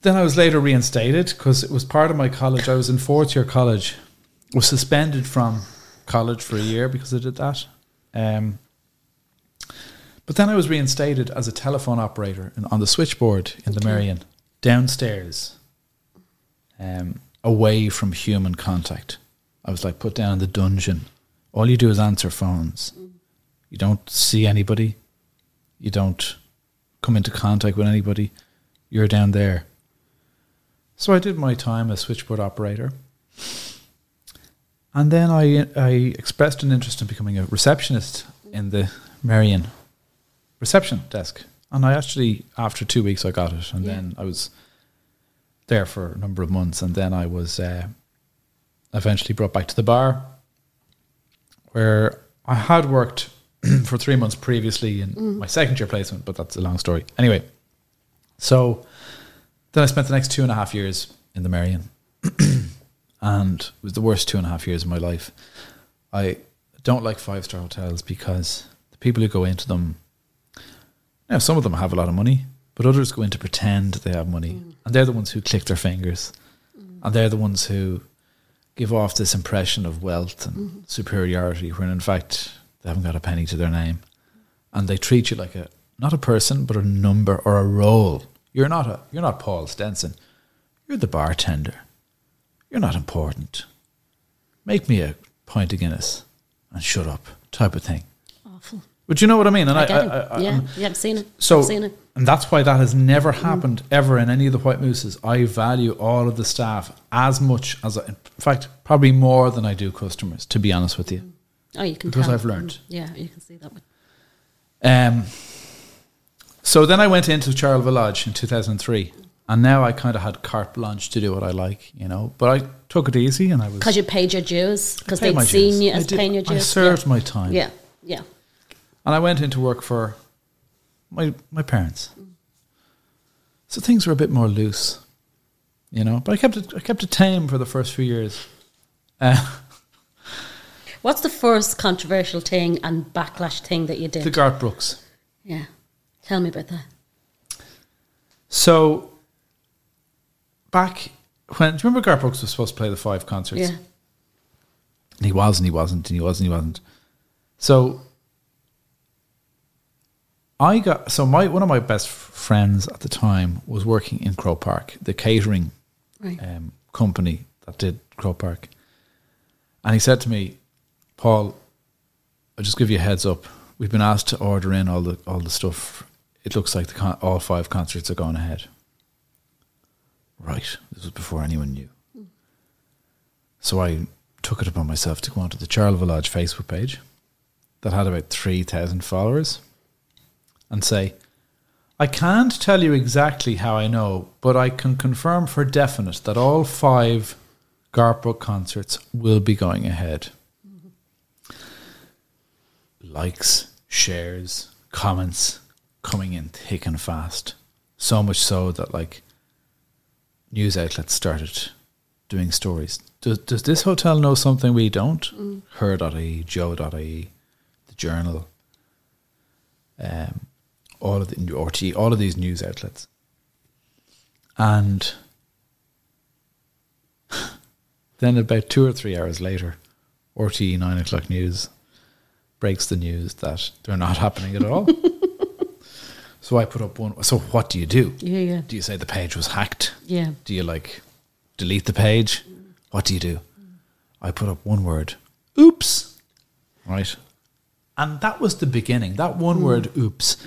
Then I was later reinstated because it was part of my college. I was in fourth year college. Was suspended from college for a year because I did that. Um, but then I was reinstated as a telephone operator in, on the switchboard in the Merrion, downstairs, um, away from human contact. I was like put down in the dungeon. All you do is answer phones. You don't see anybody. You don't come into contact with anybody. You're down there. So I did my time as switchboard operator. And then I I expressed an interest in becoming a receptionist in the Merrion reception desk. And I actually, after two weeks, I got it. And Yeah. then I was there for a number of months. And then I was uh, eventually brought back to the bar where I had worked for three months previously in my second year placement, but that's a long story. Anyway, so then I spent the next two and a half years in the Merrion, and it was the worst two and a half years of my life. I don't like five star hotels because the people who go into them, now some of them have a lot of money, but others go in to pretend they have money, mm. and they're the ones who click their fingers, mm. and they're the ones who give off this impression of wealth and mm-hmm. superiority, when in fact they haven't got a penny to their name, and they treat you like a not a person but a number or a role. You're not a you're not Paul Stenson. You're the bartender. You're not important. Make me a pint of Guinness and shut up, type of thing. Awful. But you know what I mean? And I, I. I, I, yeah, I'm- yeah, I've seen it. so, I've seen it. and that's why that has never happened ever in any of the White Mooses. I value all of the staff as much as, I, in fact, probably more than I do customers. To be honest with you, Oh, you can because tell. I've learned. Mm, Yeah, you can see that. With Um, so then I went into Charleville Lodge in 2003, and now I kind of had carte blanche to do what I like, you know. But I took it easy, and I was Because you paid your dues, because they'd seen dues. you as did- paying your dues. I served yeah. my time. Yeah, yeah. and I went into work for my my parents. So things were a bit more loose, you know. But I kept it I kept it tame for the first few years. Uh, What's the first controversial thing and backlash thing that you did? the Garth Brooks. yeah, tell me about that. So back when do you remember Garth Brooks was supposed to play the five concerts? Yeah, And he was and he wasn't and he was and he wasn't. So I got so my one of my best friends at the time was working in Croke Park, the catering right. um, company that did Croke Park. And he said to me, Paul, I'll just give you a heads up. We've been asked to order in all the all the stuff. It looks like the con- all five concerts are going ahead. Right. This was before anyone knew. So I took it upon myself to go onto the Charleville Lodge Facebook page that had about 3,000 followers and say, I can't tell you exactly how I know, but I can confirm for definite that all five Garth Brooks concerts will be going ahead. Likes, shares, comments coming in thick and fast. So much so that like news outlets started doing stories. Does, does this hotel know something we don't? Her.ie, Joe.ie, the Journal, um, all of the RT, all of these news outlets, and then about two or three hours later, RTE nine o'clock news breaks the news that they're not happening at all. So I put up one. So what do you do? Yeah, yeah, Do you say the page was hacked? yeah. Do you like delete the page? What do you do? I put up one word, oops, right? And that was the beginning. That one mm. word, oops,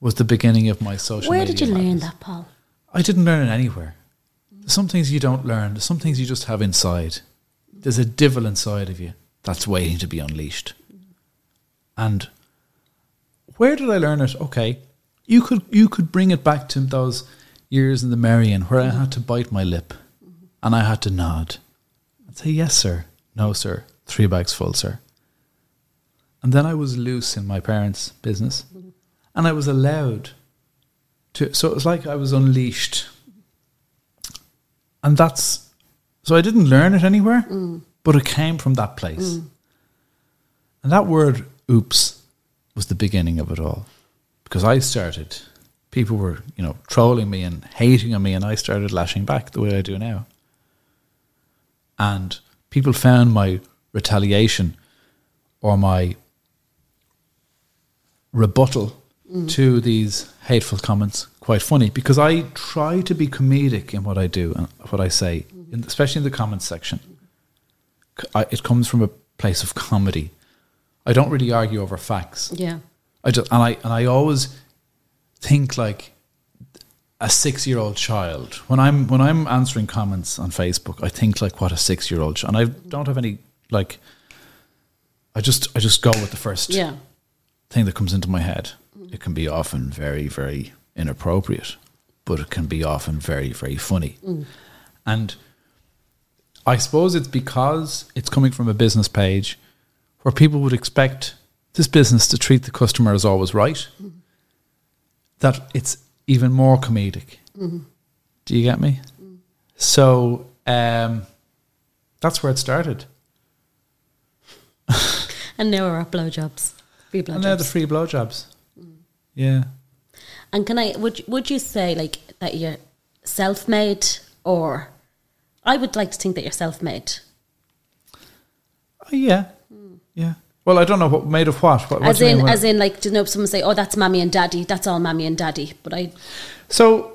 was the beginning of my social Where did you learn that, Paul? I didn't learn it anywhere. There's some things you don't learn. There's some things you just have inside. There's a devil inside of you that's waiting to be unleashed. And where did I learn it? Okay, you could you could bring it back to those years in the Merrion where I had to bite my lip, and I had to nod, and say yes, sir, no, sir, three bags full, sir. And then I was loose in my parents' business, and I was allowed to. So it was like I was unleashed, and that's so I didn't learn it anywhere, but it came from that place. Mm. And that word oops was the beginning of it all. Because I started, people were, you know, trolling me and hating on me, and I started lashing back the way I do now. And people found my retaliation or my rebuttal mm. to these hateful comments quite funny because I try to be comedic in what I do and what I say, in, especially in the comments section. I, it comes from a place of comedy. I don't really argue over facts. Yeah. I just and I and I always think like a six year old child when I'm when I'm answering comments on Facebook. I think like what a six year old and I don't have any like. I just I just go with the first Yeah. thing that comes into my head. It can be often very very inappropriate, but it can be often very very funny, mm. and I suppose it's because it's coming from a business page where people would expect this business to treat the customer as always right, that it's even more comedic. Mm-hmm. Do you get me? Mm. So um, that's where it started. And now we're at blowjobs. Free blowjobs. And now the free blowjobs. Yeah. And can I would would you say like that you're self made or I would like to think that you're self made. Oh, uh, yeah. Mm. Yeah. Well, I don't know what made of what. what, As in mean? as in like do you know someone say, Oh, that's mommy and daddy, that's all mommy and daddy. But I So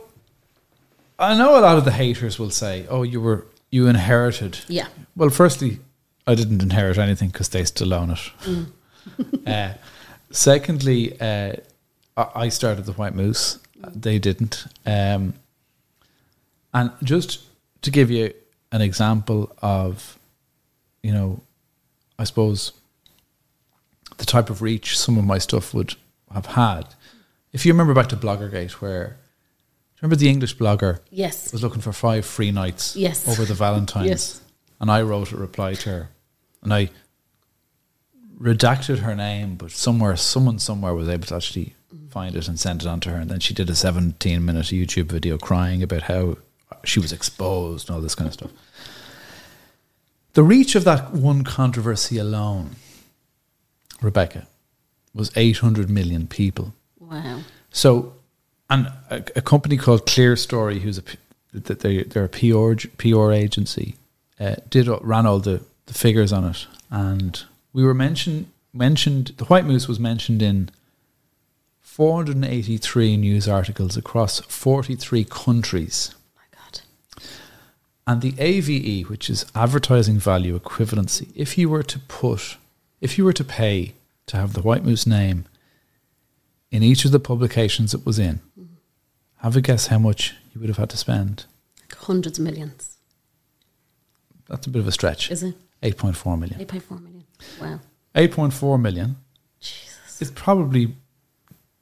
I know a lot of the haters will say, "Oh, you were you inherited." Yeah. Well, firstly, I didn't inherit anything because they still own it. Mm. uh, secondly, uh, I I started the White Moose. They didn't. Um, and just to give you an example of, you know, I suppose the type of reach some of my stuff would have had. If you remember back to Bloggergate, where remember the English blogger Yes. was looking for five free nights Yes. over the Valentines, Yes. and I wrote a reply to her, and I redacted her name, but somewhere, someone somewhere was able to actually find it and send it on to her, and then she did a seventeen-minute YouTube video crying about how she was exposed and all this kind of stuff. The reach of that one controversy alone, Rebecca, was 800 million people. Wow. So, and a, a company called Clear Story, who's a that they they're a PR PR agency, uh, did ran all the, the figures on it, and we were mentioned mentioned the White Moose was mentioned in 483 news articles across 43 countries. My God. And the AVE, which is advertising value equivalency, if you were to put, if you were to pay to have the White Moose name in each of the publications it was in, have a guess how much you would have had to spend. Like hundreds of millions. That's a bit of a stretch. Is it? 8.4 million. Eight point four million. Wow. 8.4 million Jesus. is probably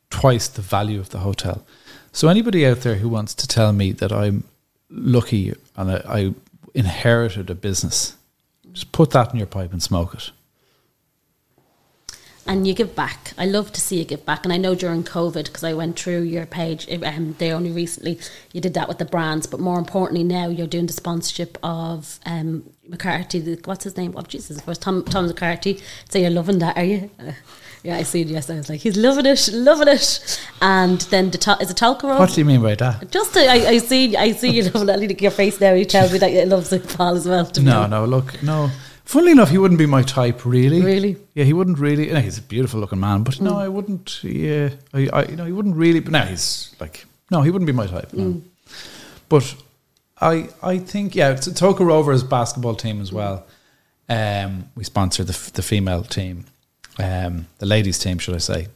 twice the value of the hotel. So anybody out there who wants to tell me that I'm lucky and I, I inherited a business, just put that in your pipe and smoke it. And you give back. I love to see you give back. And I know during COVID, because I went through your page, um, they only recently, you did that with the brands, but more importantly now you're doing the sponsorship of um, McCarthy, the, what's his name? Oh, Jesus, first Tom, Tom McCarthy. So you're loving that, are you? Uh, yeah, I see yesterday. I was like, he's loving it, loving it. And then the to- is it Tolka What do you mean by that? Just, I, I see, I see you loving it. Look at your face now. You tell me that you love St. Paul as well. to No, honest. no, look, no. Funnily enough, he wouldn't be my type, really. Really? Yeah, he wouldn't really. No, he's a beautiful looking man, but no, I wouldn't. Yeah, I, I, you know, he wouldn't really. But now he's like, no, he wouldn't be my type. No. But I, I think, yeah, it's a Tolka Rovers basketball team as well. Um, we sponsor the f- the female team, um, the ladies team, should I say,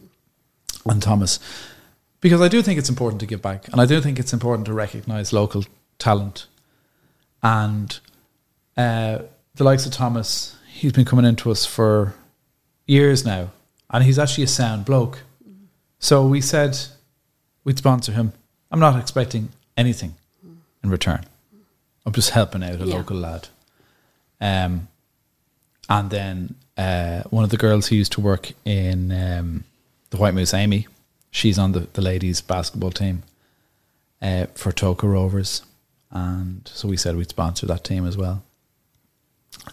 and Thomas, because I do think it's important to give back, and I do think it's important to recognise local talent, and uh, the likes of Thomas, he's been coming into us for years now, and he's actually a sound bloke. So we said we'd sponsor him. I'm not expecting anything in return. I'm just helping out a Yeah. local lad. Um, and then uh, one of the girls who used to work in um, the White Moose, Amy, she's on the, the ladies' basketball team uh, for Tolka Rovers. And so we said we'd sponsor that team as well.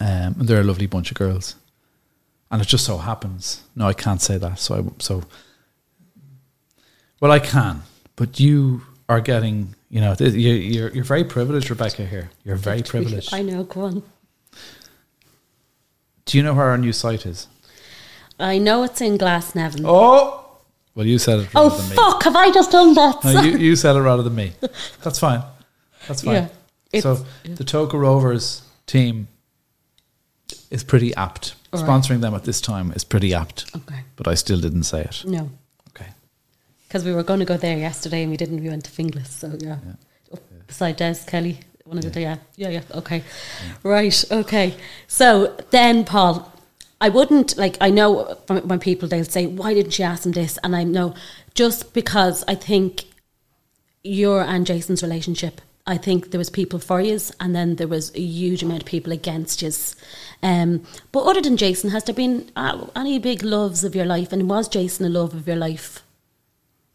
Um, and they're a lovely bunch of girls. And it just so happens. No, I can't say that. So, I, so well, I can, but you are getting. You know, th- you, you're you're very privileged, Rebecca. Here, you're very privileged. I know, go on. Do you know where our new site is? I know it's in Glasnevin. Oh, well, you said it Oh, fuck, have I just done that? No, you, you said it rather than me. That's fine. That's fine. Yeah, so it's- the Tolka Rovers team is pretty apt All right. sponsoring them at this time is pretty apt. Okay. But I still didn't say it. No. Okay. Because we were going to go there yesterday and we didn't. We went to Finglas. So, yeah. Up beside Des Kelly. One of the, yeah. Yeah, yeah. Okay. Right. Okay. So then, Paul, I wouldn't, like, I know from- when people, they'll say, why didn't you ask him this? And I know just because I think your and Jason's relationship, I think there was people for yous and then there was a huge amount of people against yous. Um, but other than Jason, has there been uh, any big loves of your life? And was Jason a love of your life?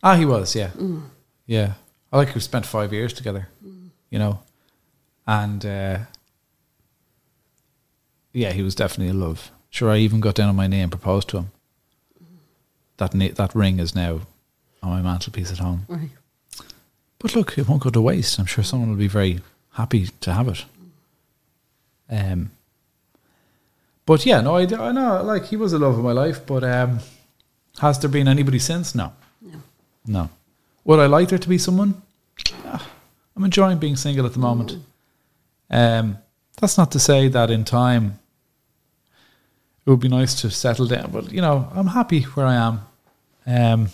Ah, he was, yeah. Mm. Yeah. I like we spent five years together, you know. And uh, yeah, he was definitely a love. Sure, I even got down on my knee and proposed to him. That na- that ring is now on my mantelpiece at home. Right. But look, it won't go to waste. I'm sure someone will be very happy to have it. Um, but yeah, no, I, I know, like, he was the love of my life, but um, has there been anybody since? No. No. No. Would I like there to be someone? Ah, I'm enjoying being single at the moment. Um, that's not to say that in time it would be nice to settle down, but you know, I'm happy where I am. Um,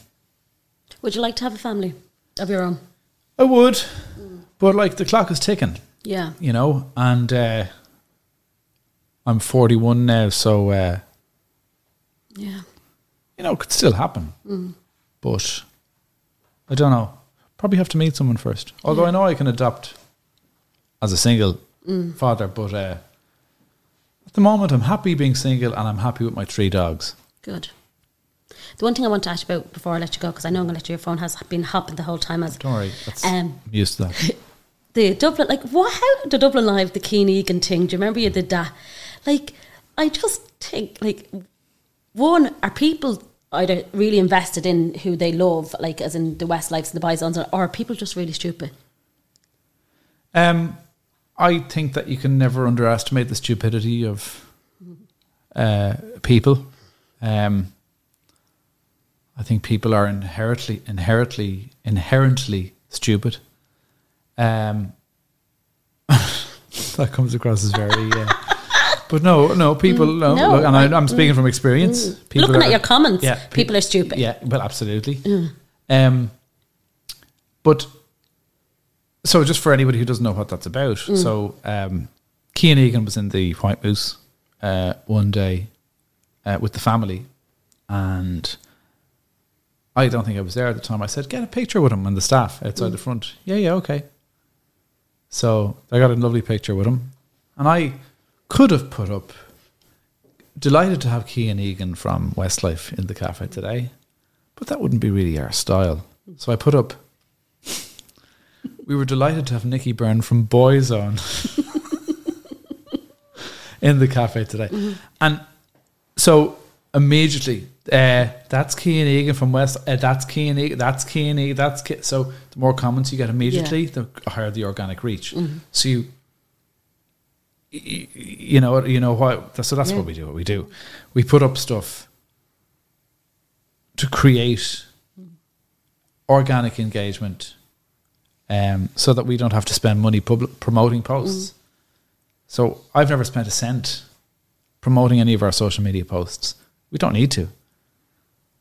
Would you like to have a family of your own? I would, but like the clock is ticking, Yeah. you know, and uh, I'm 41 now, so uh, Yeah. you know, it could still happen. Mm. But I don't know. Probably have to meet someone first. Although I know I can adopt as a single Mm. father, but uh, at the moment I'm happy being single and I'm happy with my three dogs. Good. The one thing I want to ask you about before I let you go, because I know I'm going to let you, your phone has been hopping the whole time. As Don't worry, that's, Um, I'm used to that. the Dublin, like what? How the Dublin Live, the Kian Egan thing? Do you remember you did that? Like, I just think, like, one are people either really invested in who they love, like as in the Westlives and the Bisons, or are people just really stupid? Um, I think that you can never underestimate the stupidity of uh, people. Um, I think people are inherently, inherently, inherently stupid. Um, that comes across as very. Uh, but no, no, people. No, no, look, and I- I'm speaking from experience. Mm. Looking at your comments, pe- people are stupid. Yeah, well, absolutely. Mm. Um, but so just for anybody who doesn't know what that's about, Mm. so um, Egan was in the White Moose uh, one day uh, with the family, and I don't think I was there at the time. I said, "Get a picture with him and the staff outside Mm. the front." Yeah, yeah, okay. So I got a lovely picture with him, and I could have put up. Delighted to have Kian Egan from Westlife in the cafe today, but that wouldn't be really our style. So I put up. We were delighted to have Nicky Byrne from Boyzone in the cafe today, and so immediately, uh, that's Kian Egan from West. Uh, that's Kian Egan. That's Kian Egan. That's so. The more comments you get immediately, the higher the organic reach. Mhm. So you, you know, you know what. So that's Yeah. what we do. What we do, we put up stuff to create organic engagement, um, so that we don't have to spend money public promoting posts. So I've never spent a cent promoting any of our social media posts. We don't need to.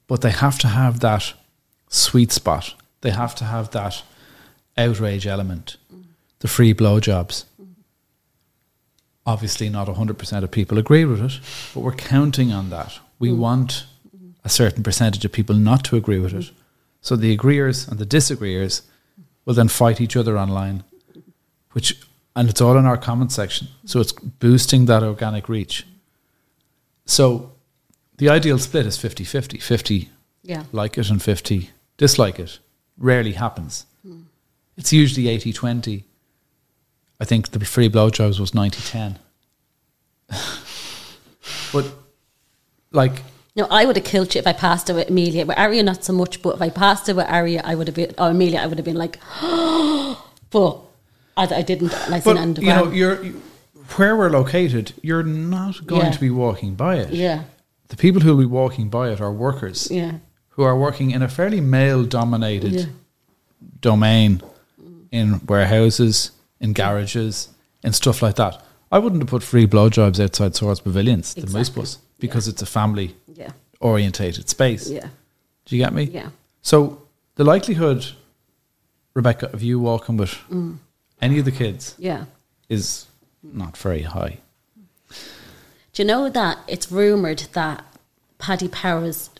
But they have to have that sweet spot. They have to have that outrage element. The free blowjobs. Obviously, not 100% of people agree with it, but we're counting on that. We mm. want a certain percentage of people not to agree with it. So the agreeers and the disagreeers will then fight each other online, which and it's all in our comment section. So it's boosting that organic reach. So the ideal split is 50-50. 50 Yeah. like it and 50 dislike it. Rarely happens. Hmm. It's usually 80-20. I think the free blowjobs was 90-10. but like No, I would have killed you if I passed it with Amelia. With Aria, not so much, but if I passed it with Aria, I would have been, or Amelia, I would have been like, but I, I didn't. Like, but you know, you're you- where we're located, you're not going Yeah. to be walking by it. yeah, The people who will be walking by it are workers yeah, who are working in a fairly male dominated Yeah. domain in warehouses, in garages, and stuff like that. I wouldn't have put free blowjobs outside Swords Pavilions, the Moose Bus. because it's a family Yeah. orientated space. Yeah. Do you get me? Yeah. So the likelihood, Rebecca, of you walking with Mm. any of the kids Yeah. is not very high. Do you know that it's rumored that Paddy Power's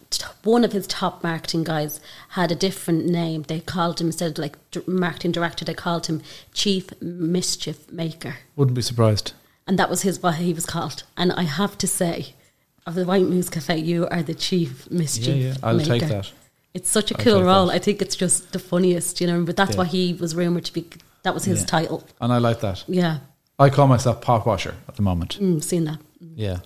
one of his top marketing guys had a different name. They called him instead of like marketing director. They called him Chief Mischief Maker, Wouldn't be surprised. and that was his what he was called. And I have to say, of the White Moose Cafe, you are the Chief Mischief. Yeah, yeah, I'll Maker. take that. It's such a I'll cool role. that. I think it's just the funniest, you know. But that's Yeah. what he was rumored to be. That was his Yeah. title. And I like that. Yeah, I call myself pot washer at the moment. mm, seen that. Yeah.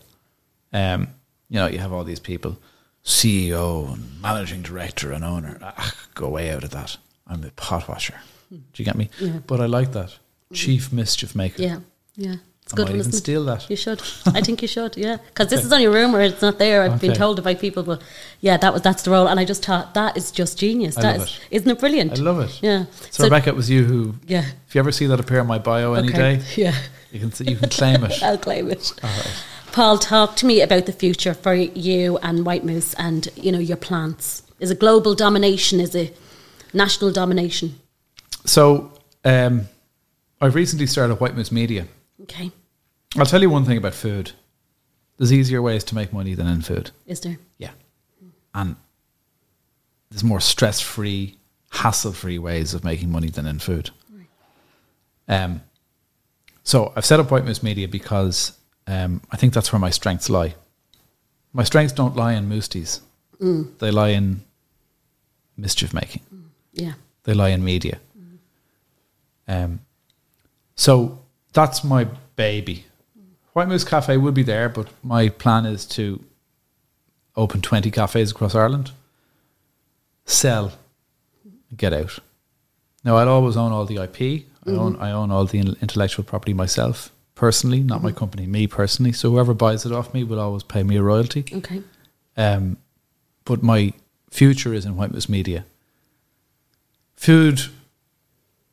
Um, you know, you have all these people, CEO and managing director and owner. Ah, go way out of that. I'm a pot washer. Do you get me? Yeah. But I like that. Chief mischief maker. Yeah, yeah. It's I good might one, even steal that. You should. I think you should. Yeah, because this is only a rumor. It's not there. I've been told by people, but yeah, that was that's the role. And I just thought that is just genius. I That love is, it. isn't it brilliant? I love it. Yeah. So, Rebecca, it was you who. Yeah. If you ever see that appear in my bio any day, Yeah. you can you can claim it. I'll claim it. All right. Paul, talk to me about the future for you and White Moose, and you know your plans. Is it global domination? Is it national domination? So, um, I've recently started White Moose Media. Okay, I'll tell you one thing about food. There's easier ways to make money than in food. is there? Yeah. And there's more stress free, hassle free ways of making money than in food. Um, so I've set up White Moose Media because um, I think that's where my strengths lie. My strengths don't lie in moosties, Mm. they lie in mischief making, Yeah. they lie in media. Um, so that's my baby. White Moose Cafe will be there, but my plan is to open 20 cafes across Ireland, sell, get out. Now, I'll always own all the IP. I, own, I own all the intellectual property myself, personally, not my company, me personally. So whoever buys it off me will always pay me a royalty. Okay. Um, but my future is in White Moose Media. Food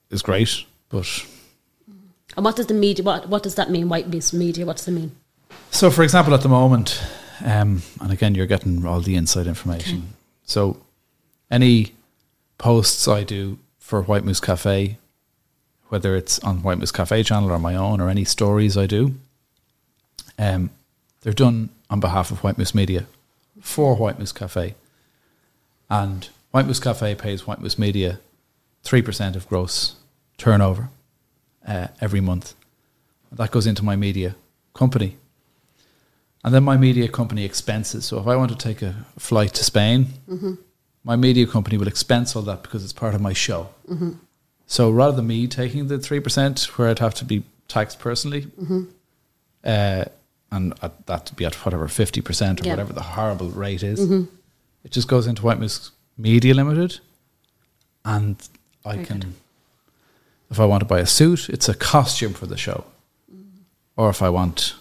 is great, but And what does the media? What what does that mean? White Moose media. What does it mean? So, for example, at the moment, um, and again, you're getting all the inside information. So, any posts I do for White Moose Cafe, whether it's on White Moose Cafe channel or my own, or any stories I do, um, they're done on behalf of White Moose Media for White Moose Cafe. And White Moose Cafe pays White Moose Media 3% of gross turnover uh, every month. That goes into my media company. And then my media company expenses. So if I want to take a flight to Spain, Mhm. my media company will expense all that because it's part of my show. Mhm. So rather than me taking the 3% where I'd have to be taxed personally, Mhm. uh, and at that to be at whatever 50% or Yeah. whatever the horrible rate is, Mhm. it just goes into White Moose Media Limited. And I Very can, good. If I want to buy a suit, it's a costume for the show. Or if I want,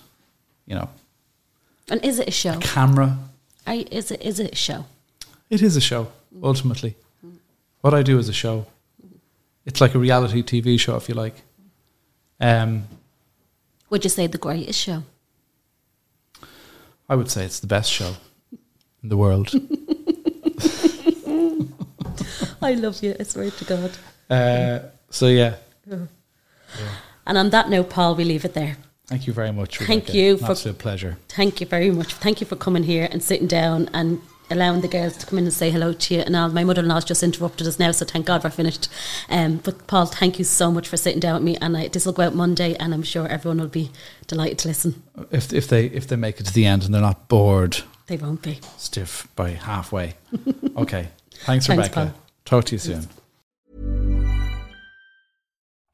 you know, And is it a show? A camera, I, is it is it a show? It is a show, ultimately. What I do is a show. It's like a reality TV show, if you like. Um, Would you say the greatest show? I would say it's the best show in the world. I love you. I swear to God. uh, so, yeah, And on that note, Paul, we leave it there. thank you very much. Thank Rebecca. you An for- absolute pleasure. Thank you very much. Thank you for coming here and sitting down and allowing the girls to come in and say hello to you. And all. My mother in law's just interrupted us now, so thank God we're finished. Um, but Paul, thank you so much for sitting down with me. And I, this will go out Monday, and I'm sure everyone will be delighted to listen. If, if, they, if they make it to the end and they're not bored They won't be. stiff by halfway. Okay. Thanks, Thanks, Rebecca. Paul. Talk to you soon.